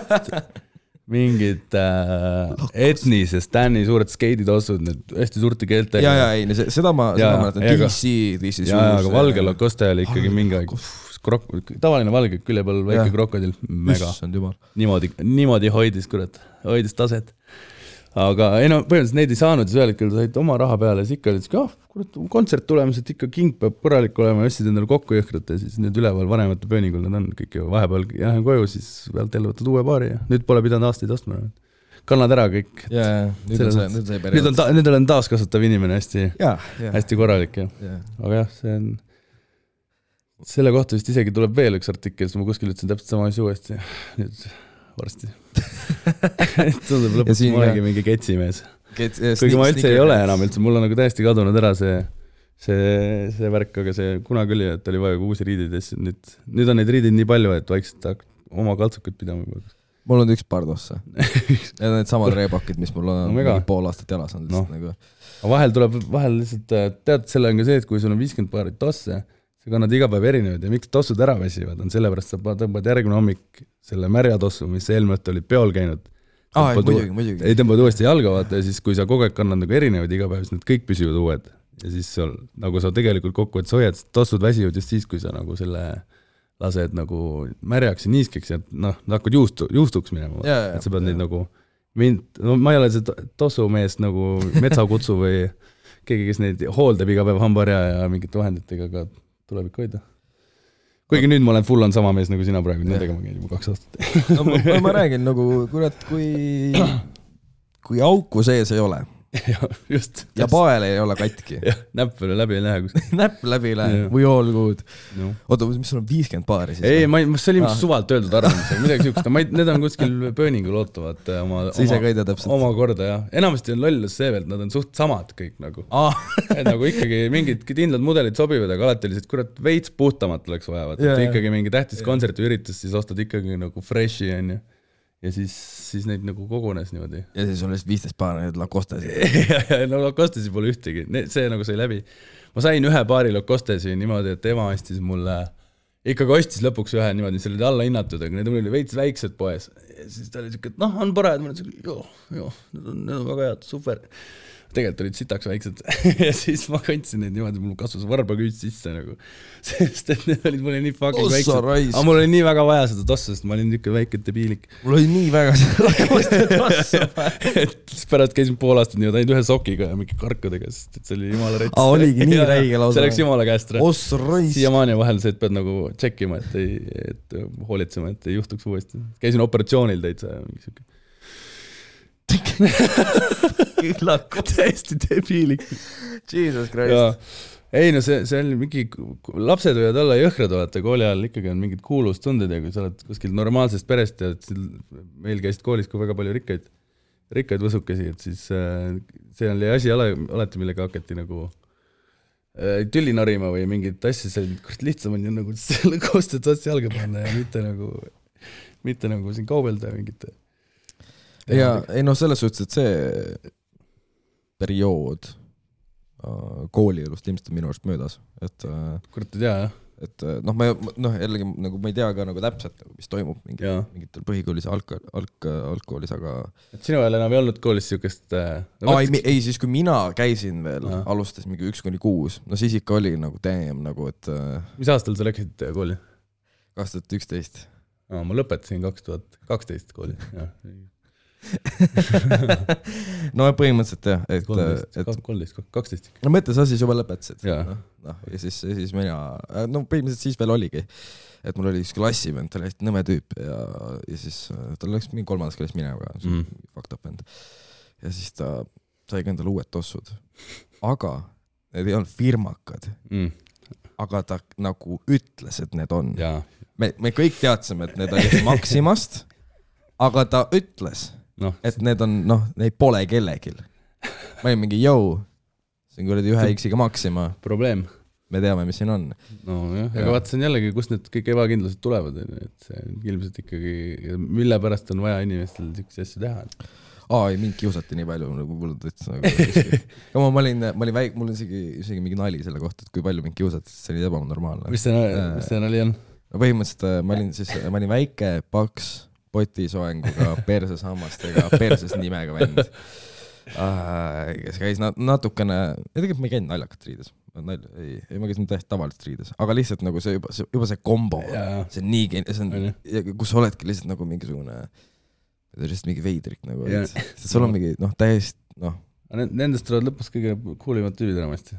mingid äh, etnise Stani suured skeiditossud, need hästi suurte keeltega. ja, ja ei, seda ma, seda ma mäletan, DC, DC. ja, ja, aga valge Lacoste oli ikkagi mingi aeg krok-, tavaline valge, külje peal väike ja. krokodill, mega. niimoodi, niimoodi hoidis, kurat, hoidis taset. aga ei no põhimõtteliselt neid ei saanud ja ühel hetkel said oma raha peale, siis ikka olid ah, kurat, kontsert tulemas, et ikka king peab korralik olema, ostsid endale kokku jõhkralt ja siis nüüd üleval vanemate pööningul nad on kõik ju vahepeal lähen koju, siis pealt jälle võtad uue paari ja nüüd pole pidanud aastaid ostma kannad ära kõik. jaa, nüüd on see, nüüd see periood. nüüd on ta-, nüüd olen taaskasutav inimene hästi, hästi korralik ja, ja., aga jah, see on selle kohta vist isegi tuleb veel üks artikkel, siis ma kuskil ütlesin täpselt sama asja uuesti. nüüd varsti tundub lõpuks siin ma olengi mingi ketsimees. kuigi ma üldse ei ole enam üldse, mul on nagu täiesti kadunud ära see, see, see värk, aga see kunagi oli, et oli vaja uusi riideid ja siis nüüd, nüüd on neid riideid nii palju, et vaikselt oma kaltsukat pidama juba. mul on üks paar tosse. Need on needsamad reebakid, mis mul on No mingi pool aastat jalas olnud lihtsalt Noh. nagu. aga vahel tuleb, vahel lihtsalt, tead, selle on ka see, et kui sul on viiskümmend paari tosse, sa kannad iga päev erinevaid ja miks tossud ära väsivad, on sellepärast, sa tõmbad järgmine hommik selle märja tossu, mis sa eelmine õhtu olid peol käinud. aa, Tõmbad muidugi, muidugi. ei tõmbad uuesti jalga vaata ja siis, kui sa kogu aeg kannad nagu erinevaid iga päev, siis need kõik püsivad uued. ja siis seal nagu sa tegelikult kokkuvõttes hoiad, tossud väsivad just siis, kui sa nagu selle lased nagu märjaks ja niiskeks ja noh, nad hakkavad juustu, juustuks minema. Et sa pead jaa. neid nagu, mind, no ma ei ole see to- tossumees nagu metsakutsu või keegi, kes neid hooldab iga päev hambaharja ja mingite vahenditega, aga tuleb ikka hoida. kuigi nüüd ma olen full on sama mees nagu sina praegu, nendega ma käin juba kaks aastat. no ma, ma, ma räägin nagu, kurat, kui, kui auku sees ei ole just. ja pael ei ole katki, näpp veel läbi ei lähe kuskil. näpp läbi ei lähe või all good. No. oota, mis sul on viiskümmend paari siis? ei, ma ei, see oli Aa. suvalt öeldud arvamus, midagi siukest, ma ei, need on kuskil pööningul ootavad äh, oma, sa ise ka, ei tea täpselt? oma korda jah, enamasti on lollus see veel, et nad on suht samad kõik nagu. aa, et nagu ikkagi mingid kindlad mudelid sobivad, aga alati oli see, et kurat, veits puhtamat oleks vaja, vaata et ikkagi mingi tähtis kontserdiüritus, siis ostad ikkagi nagu fresh'i onju. Ja siis, siis neid nagu kogunes niimoodi. ja siis on lihtsalt viisteist paari neid Lacostesid. no Lacostesi pole ühtegi, see nagu sai läbi. ma sain ühe paari Lacostesi niimoodi, et ema ostis mulle, ikkagi ostis lõpuks ühe niimoodi, mis olid allahinnatud, aga need olid veits väiksed poes. siis ta oli siuke, et noh, on parajad, ma olin siuke, joo, joo, need on, need on väga head, super. Tegelikult olid sitaks väiksed ja siis ma kandsin neid niimoodi, mul kasvas varbaküüs sisse nagu, sest et need olid mulle nii fucking Ossa väiksed. aga mul oli nii väga vaja seda tossu, sest ma olin niuke väike debiilik. mul oli nii väga seda tossu. et siis pärast käisin pool aastat niimoodi ainult ühe sokiga ja mingi karkudega, sest et see oli jumala rets. Aa, oligi nii räige lausa. see läks jumala käest ära. siiamaani vahel see, et pead nagu tšekkima, et ei, et hoolitsema, et ei juhtuks uuesti. käisin operatsioonil täitsa ja mingi siuke. täiesti debiilik. Jesus Christ., ei no see, see oli mingi, lapsed võivad olla jõhkrad, vaata kooli ajal ikkagi on mingid kuulustunded ja kui sa oled kuskilt normaalsest perest ja meil käisid koolis ka väga palju rikkaid, rikkaid võsukesi, et siis äh, see oli asi ala- alati, millega hakati nagu äh, tülli norima või mingit asja, see kurat lihtsam on ju nagu selle koostööd otsa jalga panna ja mitte nagu, mitte nagu siin kaubelda mingite. Ja ei noh, selles suhtes, et see periood äh, koolielust ilmselt on minu arust möödas, et äh, kurat ei tea jah, et äh, noh, ma noh, jällegi nagu ma ei tea ka nagu täpselt nagu,, mis toimub mingi, mingitel põhikoolis alg-, alg-, algkoolis, aga et sinu ajal enam ei olnud koolis siukest äh, aa ei, ei siis kui mina käisin veel alustas mingi üks kuni kuus, no siis ikka oli nagu damn nagu, et äh, mis aastal sa läksid kooli? kaks tuhat üksteist. ma lõpetasin kaks tuhat kaksteist kooli, jah. no põhimõtteliselt jah, et, kolmteist, kaksteist ikka. no mõtle, sa siis juba lõpetasid. Noh, noh ja siis, ja siis mina, no põhimõtteliselt siis veel oligi, et mul oli üks klassivend, ta oli hästi nõme tüüp ja, ja siis äh, tal läks mingi kolmandas klassis minema, Mm. fucked up vend. ja siis ta saigi endale uued tossud, aga need ei olnud firmakad, mm,. aga ta nagu ütles, et need on. me, me kõik teadsime, et need olid Maximast, aga ta ütles, noh, et need on, noh, neid pole kellelgi. ma olin mingi, jõu, see on kuradi ühe X-iga Maxima, probleem. me teame, mis siin on. nojah, aga vaata, see on jällegi, kust need kõik ebakindlused tulevad, onju, et see on ilmselt ikkagi, mille pärast on vaja inimestel siukseid asju teha. aa, ei mind kiusati nii palju nagu mul täitsa nagu. ja ma, ma olin, ma olin väike, mul on isegi, isegi mingi nali selle kohta, et kui palju mind kiusati, sest see oli ebanormaalne. mis see, mis see nali on? no põhimõtteliselt äh, ma olin siis, ma olin väike, paks, potisoenguga, persesammastega, perses nimega vend. kes käis na- natukene, tegelikult ma ei käinud naljakat riides, nalja, ei, ei ma käisin täiesti tavaliselt riides, aga lihtsalt nagu see juba, see juba see kombo, see on nii gen-, see On kus sa oledki lihtsalt nagu mingisugune, lihtsalt mingi veidrik nagu sest sul on mingi noh, täiesti noh, Nendest tulevad lõpus kõige cool imad tüübid enamasti.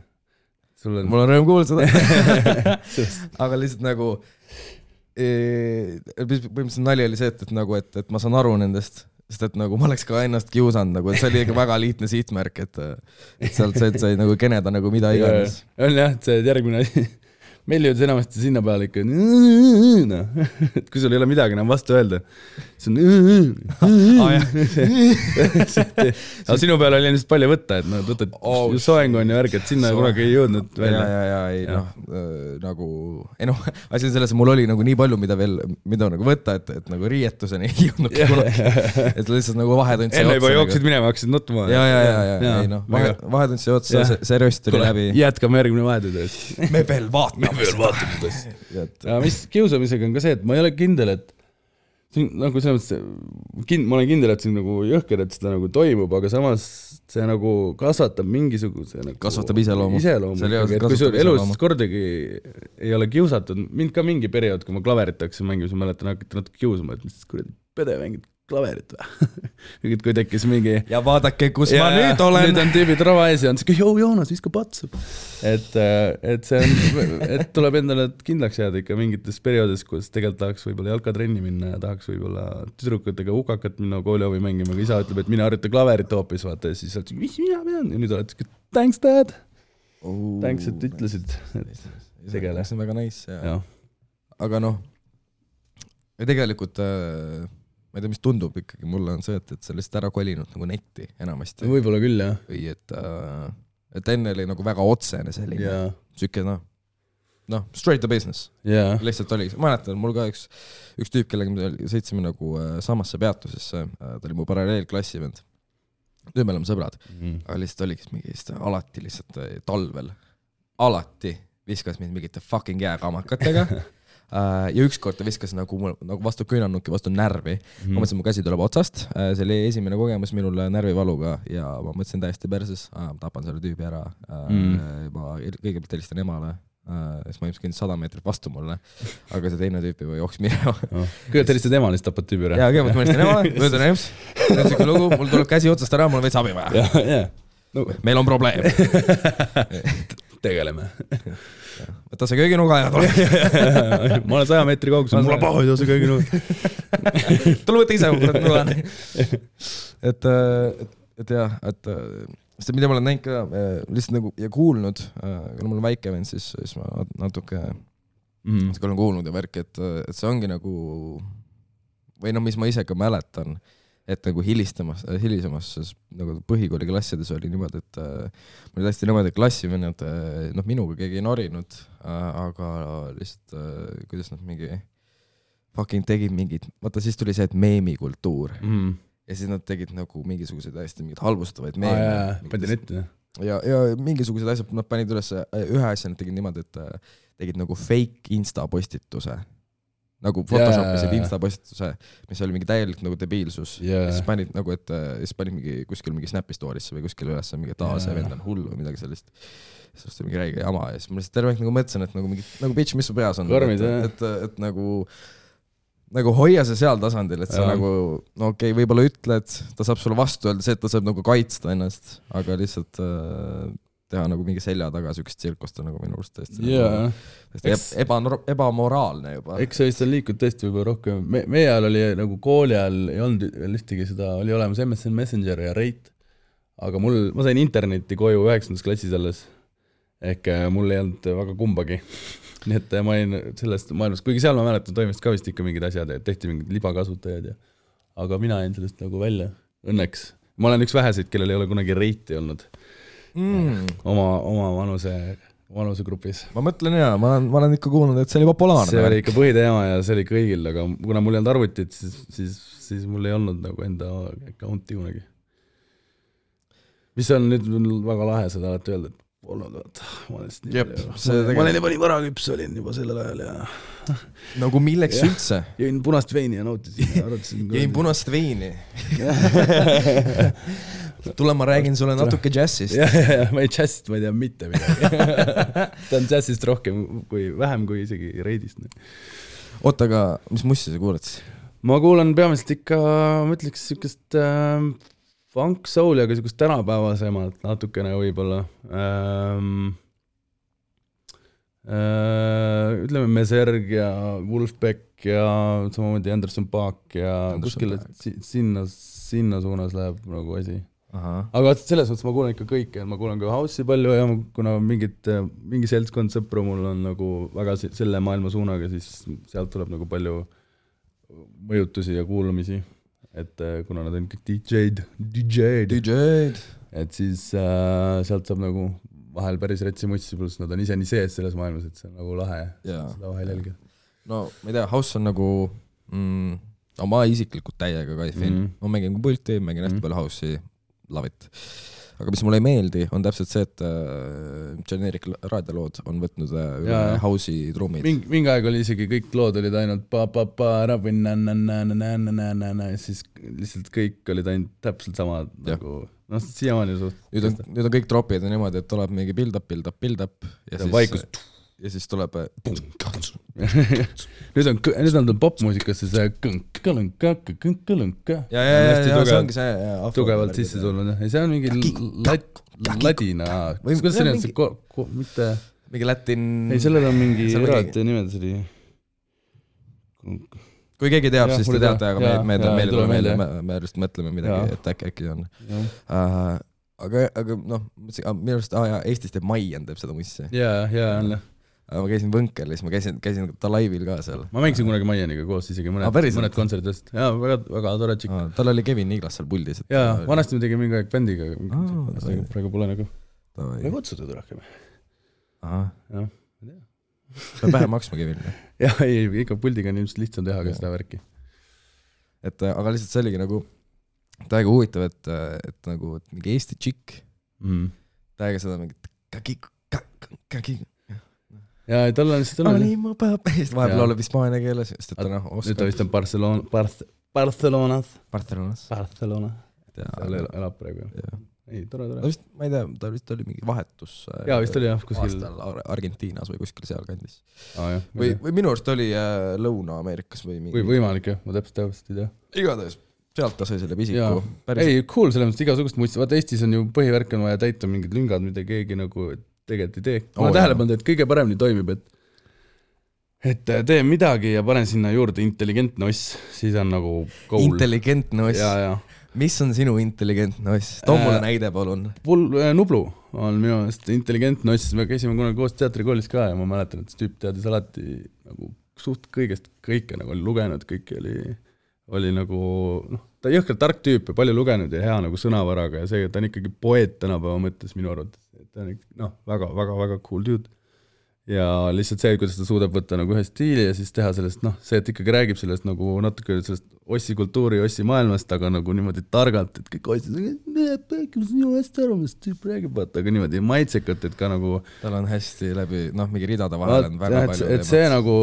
sul on, mul on rõõm kuulda seda. aga lihtsalt nagu põhimõtteliselt nali oli see, et, et nagu, et, et ma saan aru nendest, sest et nagu ma oleks ka ennast kiusanud nagu, et see oli ikka väga lihtne sihtmärk, et et sealt said, sai nagu keneda nagu mida iganes. on jah, see järgmine asi, meil jõudis enamasti sinna peale ikka noh, et kui sul ei ole midagi enam vastu öelda, siis on aga sinu peale oli lihtsalt palju võtta, et noh, võtad Oh, soeng on ju värk, et sinna kunagi ei jõudnud ja, välja. ja, ja ei Jah. noh äh,, nagu, ei noh, asi on selles, et mul oli nagu nii palju, mida veel, mida nagu võtta, et, et nagu riietuseni ei jõudnudki kunagi. et lihtsalt nagu vahetund enne juba jooksid minema, hakkasid nutma. ja, ja, ja, ja ei noh, vahe, vahetund sai otsa, see röst tuli läbi. jätkame järgmine vahetund. me veel vaatame. Veel vaatame seda. et ja mis kiusamisega on ka see, et ma ei ole kindel, et see on nagu selles mõttes, kind-, ma olen kindel, et see on nagu jõhker, et seda nagu toimub, aga samas see nagu kasvatab mingisuguse nagu Kasvatab iseloomu. iseloomu et kui sul elus kordagi ei ole kiusatud, mind ka mingi periood, kui ma klaverit hakkasin mängima, siis ma mäletan, hakati natuke kiusama, et mis kuradi pede mängid klaverit või? Et kui tekkis mingi ja vaadake, kus ja, Ja, ma nüüd olen. Nüüd. on tüübid rava ees ja on siuke, joo Joonas, viska patsu. et, et see on, et tuleb endale kindlaks jääda ikka mingites perioodides, kus tegelikult tahaks võib-olla jalkatrenni minna ja tahaks võib-olla tüdrukutega hukakat minna koolihoovi mängima, aga isa ütleb, et mine harjuta klaverit hoopis, vaata. Ja siis oled siuke, mis mina pean? Ja nüüd oled siuke thanks dad, thanks, et ütlesid, et tegele. see on väga nice ja, jah, aga noh, ja tegelikult äh, ma ei tea, mis tundub ikkagi, mulle on see, et, et sa lihtsalt ära kolinud nagu netti enamasti. Võib-olla küll jah, või et äh,, et enne oli nagu väga otsene selline ja, siuke noh, noh, straight to business, ja, lihtsalt oli, mäletan, mul ka üks, üks tüüp, kellega me sõitsime nagu äh, samasse peatusesse äh,, ta oli mu paralleelklassi vend. nüüd me oleme sõbrad, aga lihtsalt oligi mingi, siis ta alati lihtsalt äh, talvel, alati viskas mind mingite fucking jääkamakatega ja ükskord ta viskas nagu mul nagu vastu küünarnukki, vastu närvi Mhm. ma mõtlesin, mu käsi tuleb otsast, see oli esimene kogemus minul närvivaluga ja ma mõtlesin täiesti perses, ma tapan selle tüübi ära Mm.. ma kõigepealt helistan emale, siis ma ilmselt kõndis sada meetrit vastu mulle, aga see teine tüüp juba jooksis minema. kõigepealt helistad emale, siis tapad tüübi ära. ja kõigepealt ma helistan emale, ma ütlen emps, nüüd siuke lugu, mul tuleb käsi otsast ära, mul on veits abi vaja. ja, ja, no meil on probleem, tegeleme. Võta see kööginuga ja tule, ma olen saja meetri kaugusel, mul on paha idus kõige nõud. tule võta ise, kurat nugan. et, et, et jah, et äh, sest mida ma olen näinud ka äh, lihtsalt nagu ja kuulnud, kuna mul on väike vend, siis, siis ma nat- natuke Mhm. natuke olen kuulnud ja värki, et, et see ongi nagu või noh, mis ma ise ka mäletan, et nagu hilistamas, hilisemas nagu põhikooli klassides oli niimoodi, et äh, mul oli hästi niimoodi, klassivennad äh, noh, minuga keegi ei norinud äh,, aga lihtsalt äh, kuidas nad mingi fucking tegid mingit, vaata siis tuli see, et meemikultuur Mhm. ja siis nad tegid nagu mingisuguseid hästi mingeid halvustavaid meeme pandi. netti jah? ja, ja mingisugused asjad, nad panid üles, ühe asja nad tegid niimoodi, et äh, tegid nagu fake insta postituse. Nagu photoshopisid Jaa. insta postituse, mis oli mingi täielik nagu debiilsus ja siis panid nagu, et äh, siis panid mingi kuskil mingi Snapi story'sse või kuskile ülesse mingi, et aa, see vend on hull või midagi sellist. sellest oli mingi räige jama ja siis ma lihtsalt terve aeg nagu mõtlesin, et nagu mingi, nagu bitch, mis su peas on. Et, jah. et, et, et nagu nagu hoia see seal tasandil, et sa Jaa. nagu, no okei okay,, võib-olla ütled, ta saab sulle vastu öelda see, et ta saab nagu kaitsta ennast, aga lihtsalt äh, teha nagu mingi selja taga siukest tsirkust on nagu minu arust täiesti jaa, täiesti eb, eba, ebamoraalne juba. eks see vist on liikunud tõesti võib-olla rohkem, me, meie ajal oli nagu kooli ajal ei olnud veel ühtegi seda, oli olemas MSN Messenger ja Rate, aga mul, ma sain internetti koju üheksandas klassis alles, ehk äh, mul ei olnud väga kumbagi. nii et äh, ma olin sellest maailmast, kuigi seal ma mäletan, toimusid ka vist ikka mingid asjad ja tehti mingid libakasutajad ja aga mina jäin sellest nagu välja, õnneks. ma olen üks väheseid, kellel ei ole kunagi Rate'i olnud mm.. oma, oma vanuse, vanusegrupis. ma mõtlen jaa, ma olen, ma olen ikka kuulnud, et see oli populaarne see oli. ikka põhiteema ja see oli kõigil, aga kuna mul ei olnud arvutit, siis, siis, siis mul ei olnud nagu enda account'i kunagi. mis on nüüd väga lahe seda alati öelda, et polnud vaata, ma olen lihtsalt nii Jep, palju- ma olin juba nii varaküps olin juba sellel ajal ja nagu milleks Jah. üldse? jõin punast veini ja nautisin ja arutasin. jõin punast veini. tule, ma räägin sulle natuke džässist. jah, jah, jah, ma ei džässist, ma ei tea mitte midagi. ta on džässist rohkem kui, vähem kui isegi reidist. oota, aga mis mussi sa kuulad siis? ma kuulan peamiselt ikka, ma ütleks siukest äh, funk soul'i, aga siukest tänapäevasemat natukene võib-olla ähm,. Äh, ütleme Meserg ja Wolfbeck ja samamoodi Anderson Paak ja Anderson kuskile Paak. si- sinna, sinna suunas läheb nagu asi. Aga vaata, selles mõttes ma kuulan ikka kõike, ma kuulan ka house'i palju ja kuna mingid, mingi seltskond sõpru mul on nagu väga se- selle maailma suunaga, siis sealt tuleb nagu palju mõjutusi ja kuulamisi. et äh, kuna nad on kõik DJ-d, DJ-d, DJ-d. et siis äh, sealt saab nagu vahel päris retsi mutsi, pluss nad on ise nii sees selles maailmas, et see on nagu lahe jaa. seda vahel jälgida. no ma ei tea, House on nagu mm,, no ma isiklikult täiega kaifin mm. Mhm., ma mängin pulti, mängin hästi Mhm. palju House'i, love it. aga mis mulle ei meeldi, on täpselt see, et äh, generic raadiolood on võtnud äh, üle house'i trummid. mingi, mingi aeg oli isegi kõik lood olid ainult pa-pa-pa-ra-vin-na-na-na-na-na-na-na ja siis lihtsalt kõik olid ainult täpselt samad nagu noh, siiamaani suht-. nüüd on, nüüd on kõik tropid on niimoodi, et tuleb mingi build-up, build-up, build-up ja, ja siis vaikus ja siis tuleb äh, nüüd on, nüüd on popmuusikasse see kõnk-kõlõnk-kõnk-kõlõnk. ja, ja, ja, ja see ongi see. tugevalt sisse. tulnud jah, ja see on mingi lat-, ladina, kuidas see see ko-, ko-, mitte, mingi latin. ei sellel on mingi eraldi nimed, see oli kui keegi teab, siis te teate, aga me, Jaa, me, jaa, meil ei ei tule tule meelde, me, just mõtleme midagi Jaa., et äkki, äkki on aga, aga noh, minu arust, aa jaa, Eestis teeb Maian teeb seda mussi. ja, ja on jah. Ma käisin Võnkelis, ma käisin, käisin ta laivil ka seal. ma mängisin kunagi Maianiga koos isegi mõned päriselt? mõned kontserdist, jaa, väga, väga tore tšikk. tal oli Kevin Niiglas seal puldis. jaa, vanasti me tegime mingi aeg bändiga, Aa, praegu pole nagu, vanasti. me kutsutud rohkem. ahah, jah, peab vähe maksma Kevinile. jah, ei, ikka puldiga on ilmselt lihtsam teha ka seda värki. et äh, aga lihtsalt see oligi nagu täiega huvitav, et, et nagu et mingi Eesti tšikk, mm.. täiega seda mingit kaki, kaki, ja ei, tal on, tal on, oli mu papp, siis vahepeal laulab hispaania keeles, sest et ta noh, nüüd ta oskab vist on Barcelona, Barth-, Barcelonas, Barcelonas. Barcelona, seal el- elab praegu. jah. ei, tore, ta tore. vist, ma ei tea, ta vist oli mingi vahetus. jaa, vist oli jah, kuskil, aastal Ar- Argentiinas või kuskil sealkandis. jah, või, või minu arust oli äh, Lõuna-Ameerikas või mingi või võimalik jah, ma täpselt, täpselt ei tea. igatahes sealt ta sai selle pisiku. ei, cool, selles mõttes igasugust muist, vaata Eestis on ju põhivärk on vaja täita mingid lüngad, mida keegi nagu tegelikult ei tee. ma olen jaa. tähele pannud, et kõige paremini toimib, et et äh, teen midagi ja panen sinna juurde intelligentne oss, siis on nagu goal. intelligentne oss mis on sinu intelligentne oss? too mulle Äh, näide, palun. Pul-, Nublu on minu meelest intelligentne oss, me käisime kunagi koos teatrikoolis ka ja ma mäletan, et see tüüp teadis alati nagu suht kõigest kõike nagu oli lugenud, kõike oli, oli nagu noh, ta jõhkralt tark tüüp ja palju lugenud ja hea nagu sõnavaraga ja see, ta on ikkagi poeet tänapäeva mõttes minu arvates, ta on ikka noh, väga, väga, väga cool dude. ja lihtsalt see, kuidas ta suudab võtta nagu ühe stiili ja siis teha sellest noh, see, et ikkagi räägib sellest nagu natuke sellest ossi kultuuri, ossi maailmast, aga nagu niimoodi targalt, et kõik ossid, saan ju hästi aru, mis tüüp räägib, vaata, aga niimoodi maitsekalt, et ka nagu tal on hästi läbi, noh, mingi ridade vahel on väga jah, et, palju et see nagu,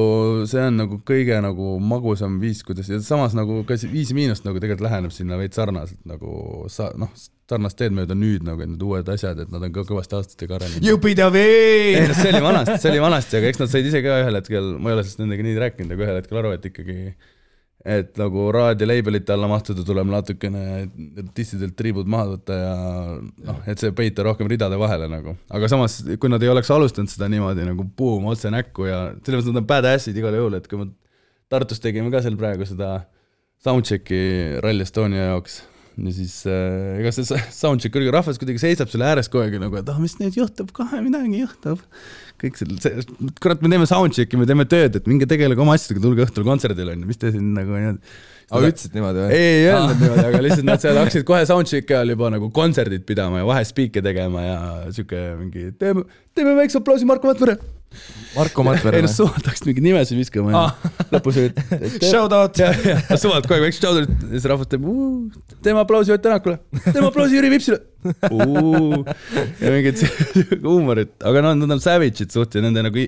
see on nagu kõige nagu magusam viis, kuidas ja samas nagu ka see Viis Miinust nagu tegelikult läheneb sinna veits sarnaselt nagu sa noh, sarnast teed mööda nüüd nagu need uued asjad, et nad on ka kõvasti aastatega arenenud. ei noh, see oli vanasti, see oli vanasti, aga eks nad said ise ka ühel hetkel, ma ei ole sellest nendega nii rääkinud, aga ühel hetkel aru, et ikkagi et nagu raadioleibelite alla mahtuda tuleb natukene dissidelt triibud maha võtta ja noh, et see peita rohkem ridade vahele nagu. aga samas, kui nad ei oleks alustanud seda niimoodi nagu buum otse näkku ja selles mõttes nad on badass'id igal juhul, et kui me Tartus tegime ka seal praegu seda soundcheck'i Rally Estonia jaoks ja siis äh, ega see soundcheck oli, rahvas kuidagi seisab selle ääres kogu aeg nagu, et ah, mis nüüd juhtub, kohe midagi juhtub. kõik selle, see, kurat, me teeme soundcheck'i, me teeme tööd, et minge tegelege oma asjadega, tulge õhtul kontserdile onju, mis te siin nagu niimoodi. Aga ütlesid niimoodi või? ei, ei öelnud niimoodi, aga lihtsalt nad seal hakkasid kohe soundcheck'i ajal juba nagu kontserdid pidama ja vahespiike tegema ja sihuke mingi teeme, teeme väikse aplausi Marko Matvere. Marko ei Matvere noh, suvalt hakkasid mingeid nimesid viskama ja lõpus olid. Shout out. suvalt kogu aeg väikse shout out'id ja siis rahvas teeb, teeme aplausi Ott Tänakule, teeme aplausi Jüri Vipsile. ja mingit huumorit, aga noh, nad on savage'id suht ja nende nagu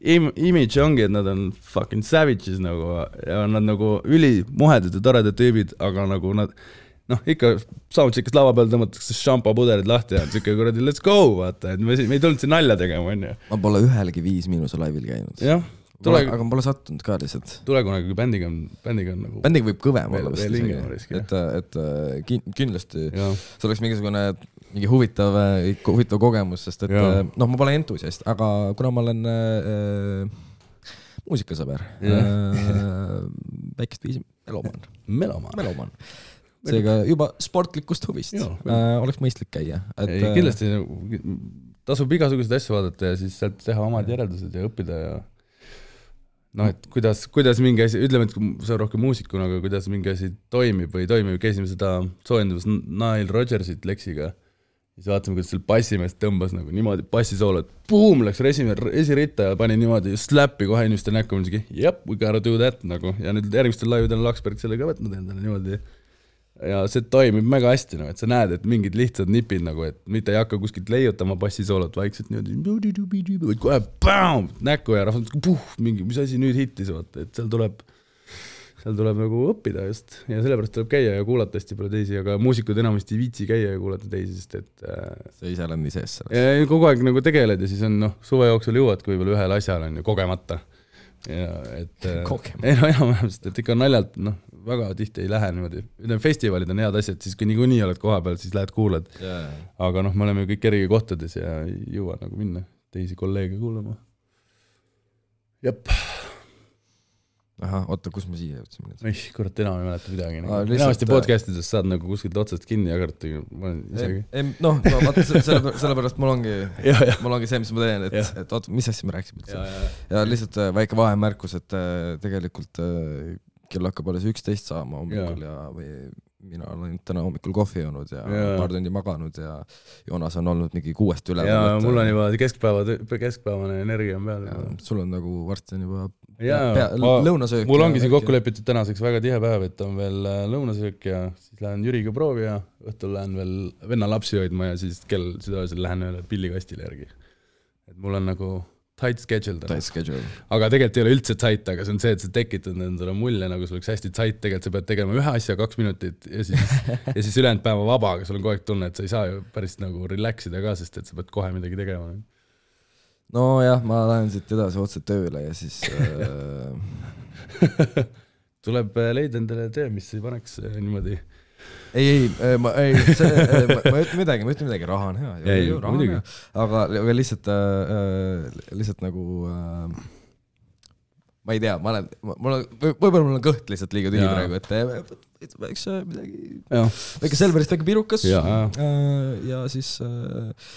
im-, image ongi, et nad on fucking savages nagu ja nad nagu ülimuhedad ja toredad tüübid, aga nagu nad noh, ikka soundcheck'is lava peal tõmmatakse šampopudelid lahti ja on siuke kuradi let's go, vaata, et me, me ei tulnud siin nalja tegema, onju. ma pole ühelgi Viis Miinuse laivil käinud. jah, tule, aga ma pole sattunud ka lihtsalt. tule kunagi, kui bändiga on, bändiga on nagu bändiga võib kõvem olla vist isegi et, et äh, kin-, kindlasti see oleks mingisugune mingi huvitav, huvitav kogemus, sest et Jaa. äh, noh, ma pole entusiast, aga kuna ma olen äh, muusikasõber Jah. äh,, väikest viisi melomaan, melomaan. melomaan, seega juba sportlikust huvist Jaa, äh, oleks mõistlik käia, et ei, kindlasti tasub igasuguseid asju vaadata ja siis sealt teha omad järeldused ja õppida ja noh, et kuidas, kuidas mingi asi, ütleme, et sa rohkem muusikuna, aga kuidas mingi asi toimib või ei toimi, käisime seda soojendamas Nile Rodgersit Lexiga, siis vaatasime, kuidas seal bassimees tõmbas nagu niimoodi bassisoolo, et buum, läks esimene, esiritta ja pani niimoodi slappi kohe inimeste näkku, mingi jep, we gotta do that nagu. Ja nüüd järgmistel laividel on Laksberg selle ka võtnud endale niimoodi. Ja see toimib väga hästi, noh, et sa näed, et mingid lihtsad nipid nagu, et mitte ei hakka kuskilt leiutama bassisoolot vaikselt niimoodi, vaid kohe päum, näkku ja rahvas puh, mingi, mis asi nüüd hittis, vaata, et seal tuleb, seal tuleb nagu õppida just ja sellepärast tuleb käia ja kuulata hästi palju teisi, aga muusikud enamasti ei viitsi käia ja kuulata teisi, sest et äh, sa ise oled nii sees selles. kogu aeg nagu tegeled ja siis on noh, suve jooksul jõuadki võib-olla ühele asjale on ju kogemata. ja et äh, ei no enam-vähem, sest et ikka naljalt noh, väga tihti ei lähe niimoodi, ütleme festivalid on head asjad, siis kui niikuinii oled kohapeal, siis lähed kuulad, aga noh, me oleme ju kõik eri kohtades ja ei jõua nagu minna teisi kolleege kuulama. jep, ahah, oota, kus me siia jõudsime nüüd? ei kurat, enam ei mäleta midagi nagu.. enamasti äh, podcast ides saad nagu kuskilt otsast kinni jagada, ma olen isegi. noh, no vaata, selle, sellepärast mul ongi, ja, ja, mul ongi see, mis ma teen, et et oota, mis asja me rääkisime üldse ja, ja, ja lihtsalt äh, väike vahemärkus, et äh, tegelikult kell hakkab alles üksteist saama hommikul ja, ja või mina olen täna hommikul kohvi joonud ja, ja paar tundi maganud ja Joonas on olnud mingi kuuest üleval. ja mul on juba keskpäeva, keskpäevane energia on peal sul on nagu varsti on juba jaa lõunasöök. mul ongi siin kokku. lepitud tänaseks väga tihe päev, et on veel äh, lõunasöök ja siis lähen Jüriga proovi ja õhtul lähen veel venna lapsi hoidma ja siis kell südaöösel lähen ühele pillikastile järgi. et mul on nagu tight schedule täna Tight, schedule. aga tegelikult ei ole üldse tight, aga see on see, et sa tekitad endale mulje nagu sul oleks hästi tight, tegelikult sa pead tegema ühe asja kaks minutit ja siis, ja siis ülejäänud päeva vaba, aga sul on kogu aeg tunne, et sa ei saa ju päris nagu relax ida ka, sest et sa pead kohe midagi tegema. nojah, ma lähen siit edasi otse tööle ja siis äh, tuleb äh, leida endale töö, mis ei paneks äh, niimoodi ei, ei, ma ei, see, ma, ma ei ütle midagi, ma ütlen midagi, raha on hea. Ei, muidugi. aga, aga lihtsalt äh,, lihtsalt nagu äh, ma ei tea, ma olen, mul on, võib-olla mul on kõht lihtsalt liiga tühi praegu, et äh, võiks äh, midagi, väike Selverist väike pirukas Jaa. äh, ja siis äh, äh,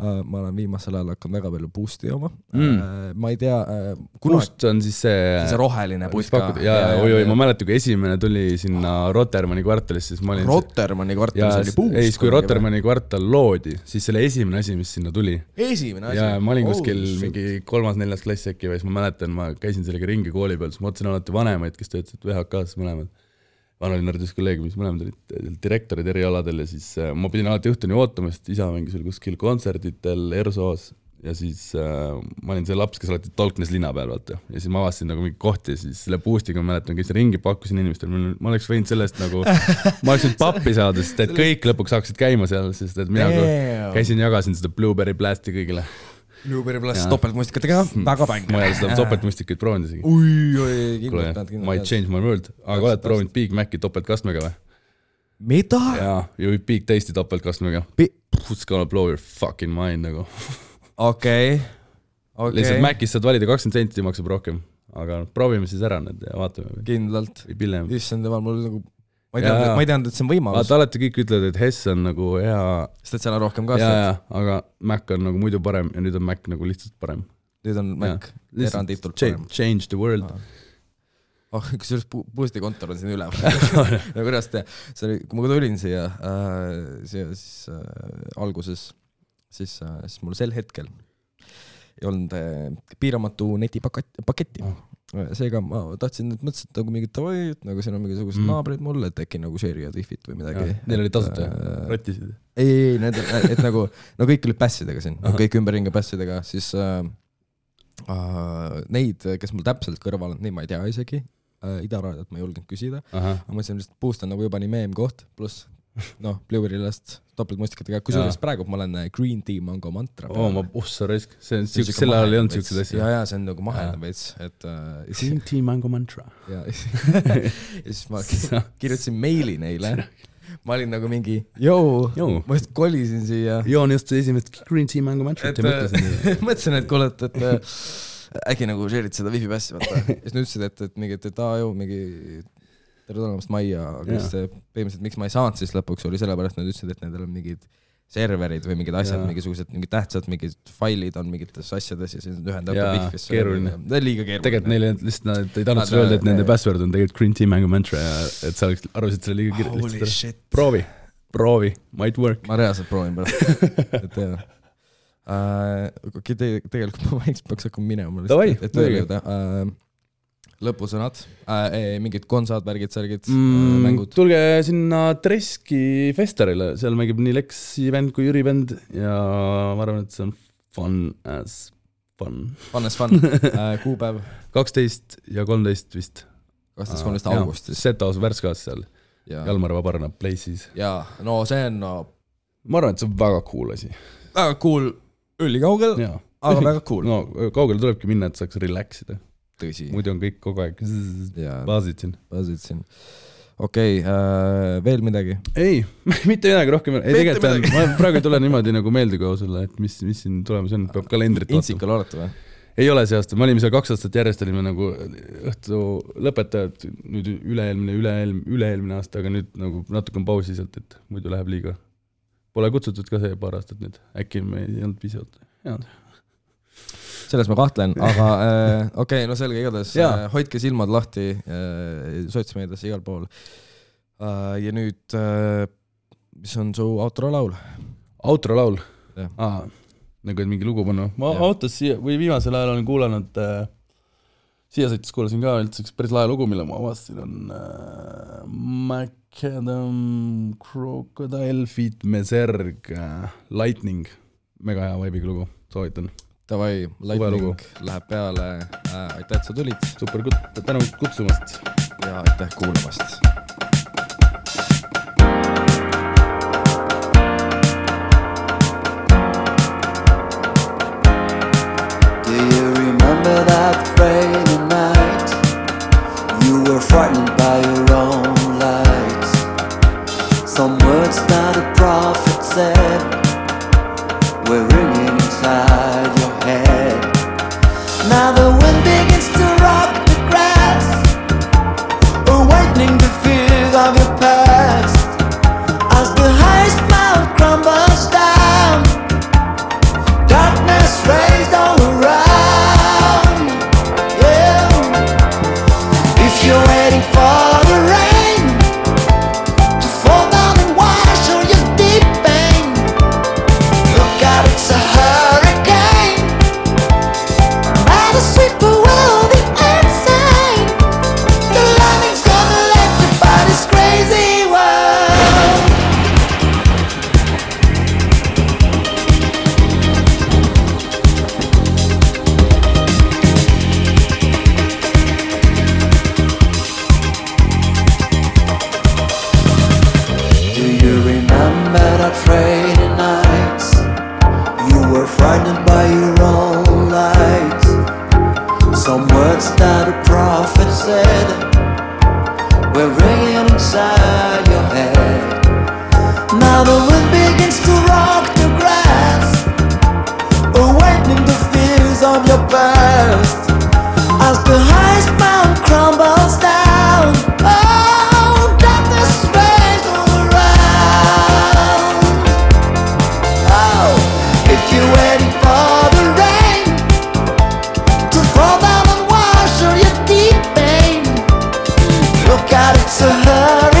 ma olen viimasel ajal hakanud väga palju boost'i jooma Mm. äh,. ma ei tea äh,, kunagi kust on siis see see roheline putka jaa, oi-oi, ma mäletan, kui esimene tuli sinna Rotermanni kvartalisse, siis ma olin Rotermanni kvartalis oli boost. ei, siis kui Rotermanni kvartal loodi, siis see oli esimene asi, mis sinna tuli. esimene asi. ja ma olin kuskil mingi kolmas-neljas klass äkki või siis ma mäletan, ma käisin sellega ringi kooli peal, siis ma ootasin alati vanemaid, kes töötasid VHK-s mõlemad. Vanalinna hariduskolleegiumis mõlemad olid äh, direktorid eri aladel ja siis äh, ma pidin alati õhtuni ootama, sest isa mängis veel kuskil kontserditel ERSO-s ja siis äh, ma olin see laps, kes alati tolknes linna peal, vaata. ja siis ma avastasin nagu mingi kohti ja siis selle boost'iga ma mäletan, käisin ringi, pakkusin inimestele, ma oleks võinud sellest nagu, ma oleks võinud pappi saada, sest et kõik lõpuks hakkasid käima seal, sest et mina Damn. käisin, jagasin seda Blueberry Blasti kõigile. Blast Jaa. topeltmustikatega, väga bäng. ma ei ole seda topeltmustikaid proovinud isegi. oi, oi, kindlalt pead, might kindlalt change my world, aga oled proovinud Big Maci topeltkastmega või? mida? jaa, ja Big Taste'i topeltkastmega. Bi- It's gonna blow your fucking mind nagu. okei, lihtsalt okei, Macis saad valida kakskümmend senti maksab rohkem, aga proovime siis ära need ja vaatame kindlalt. issand jumal, mul nagu, ma ei teadnud, ma ei teadnud, et see on võimalus, alati kõik ütlevad, et Hess on nagu hea sest et seal on rohkem kaasat. aga Mac on nagu muidu parem ja nüüd on Mac nagu lihtsalt parem. nüüd on Mac eranditult parem. change the world. oh, kusjuures Boost'i kontor on siin üleval kuidas te, see oli, kui ma tulin siia äh,, siia siis äh, alguses, siis äh,, siis mul sel hetkel ei olnud äh, piiramatu netipaketti, paketti Oh. Seega ma tahtsin, et mõtlesin, et nagu mingi davai, et nagu siin on mingisugused Mm. naabrid mul, et äkki nagu share'ivad wifi't või midagi. Neil oli tasuta äh, rottisid. ei, ei, ei, need, et nagu, no kõik olid passidega siin, kõik ümberringi passidega, siis äh, äh, neid, kes mul täpselt kõrval on, neid ma ei tea isegi äh,, Ida-Raadiot ma ei julgenud küsida, aga ma mõtlesin lihtsalt Boost on nagu juba nii meemkoht, pluss noh, Blueberry-last topeltmustikatega, kusjuures praegu ma olen Green Tea Mango Mantra oo ma, oh sa raisk, see on siukse, sel ajal ei olnud siukseid asju. Ja, ja see on nagu mahedam veits, et äh, ja Green tea mango mantra. siis ma ki- kirjutasin meili neile. ma olin nagu mingi, joo ma just kolisin siia. Joon just esimest green tea mango et ja mõtlesin äh, mõtlesin, et kuule, et, et äh, äkki nagu share'id seda wifi passi, vaata. ja siis nad ütlesid, et, et mingi, et, et aa joo, mingi tere tulemast majja, aga Jaa. siis äh, põhimõtteliselt miks ma ei saanud siis lõpuks oli sellepärast, nad ütlesid, et nendel on mingid serverid või mingid asjad, mingisugused mingid tähtsad mingid failid on mingites asjades ja siis nad ühendavad Jaa, wifi'sse. keeruline. liiga keeruline. tegelikult neile lihtsalt nad ei tahtnud sulle öelda, et nende äh, password on tegelikult Green Tea Mango Mantra ja et sa oleks, arvasid selle liiga kiirelt. proovi, proovi, might work. ma reaalselt proovin pärast, et teha äh,. okei, tegelikult ma vaikselt peaks hakkama minema. Davai, muidugi. äh,. lõpusõnad äh,, mingid konsad, värgid, särgid mm,, mm,. mängud. tulge sinna Treski festivalile, seal mängib nii Lexi bänd kui Jüri bänd ja ma arvan, et see on fun as fun. Fun as fun äh,, kuupäev kaksteist ja kolmteist vist. kaksteist, kolmteist augustis Setos Värskas seal, ja, Jalmar Vabarna Place'is. ja no see on no, ma arvan, et see on väga cool asi. väga cool, ülikaugel, jaa. aga väga cool. no kaugele tulebki minna, et saaks relax ida, tõsi. muidu on kõik kogu aeg baasid siin. basid siin. okei okay,, veel midagi? ei, mitte midagi rohkem, ei tegelikult on, ma praegu ei tule niimoodi nagu meelde kohe sulle, et mis, mis siin tulemas on, peab kalendrit vaatama. Intsikal olete või? ei ole see aasta, me olime seal kaks aastat järjest olime nagu õhtu lõpetajad, nüüd üle-eelmine, üle-eelmine, üle-eelmine aasta, aga nüüd nagu natuke on pausi sealt, et muidu läheb liiga. Pole kutsutud ka see paar aastat nüüd, äkki me ei olnud piisavalt head. Selles ma kahtlen, aga äh, okei okay,, no selge, igatahes äh, hoidke silmad lahti äh, sotsmeedias igal pool äh,. ja nüüd äh,, mis on su outro laul? outro laul Jah., aa, nagu et mingi lugu panna, ma Jah. autos siia või viimasel ajal olen kuulanud äh,, siia sõites kuulasin ka üldse üks päris lahe lugu, mille ma avastasin, on äh, Macadam Crocodile Feet Meserg äh, Lightning, mega hea vibe'iga lugu, soovitan. Davai. Lightning läheb peale äh,, aitäh, et sa tulid super, tänu kutsumast. ja aitäh kuulamast. Do you remember that Friday night? You were frightened by your own lights. Some words that a prophet said were ringing out,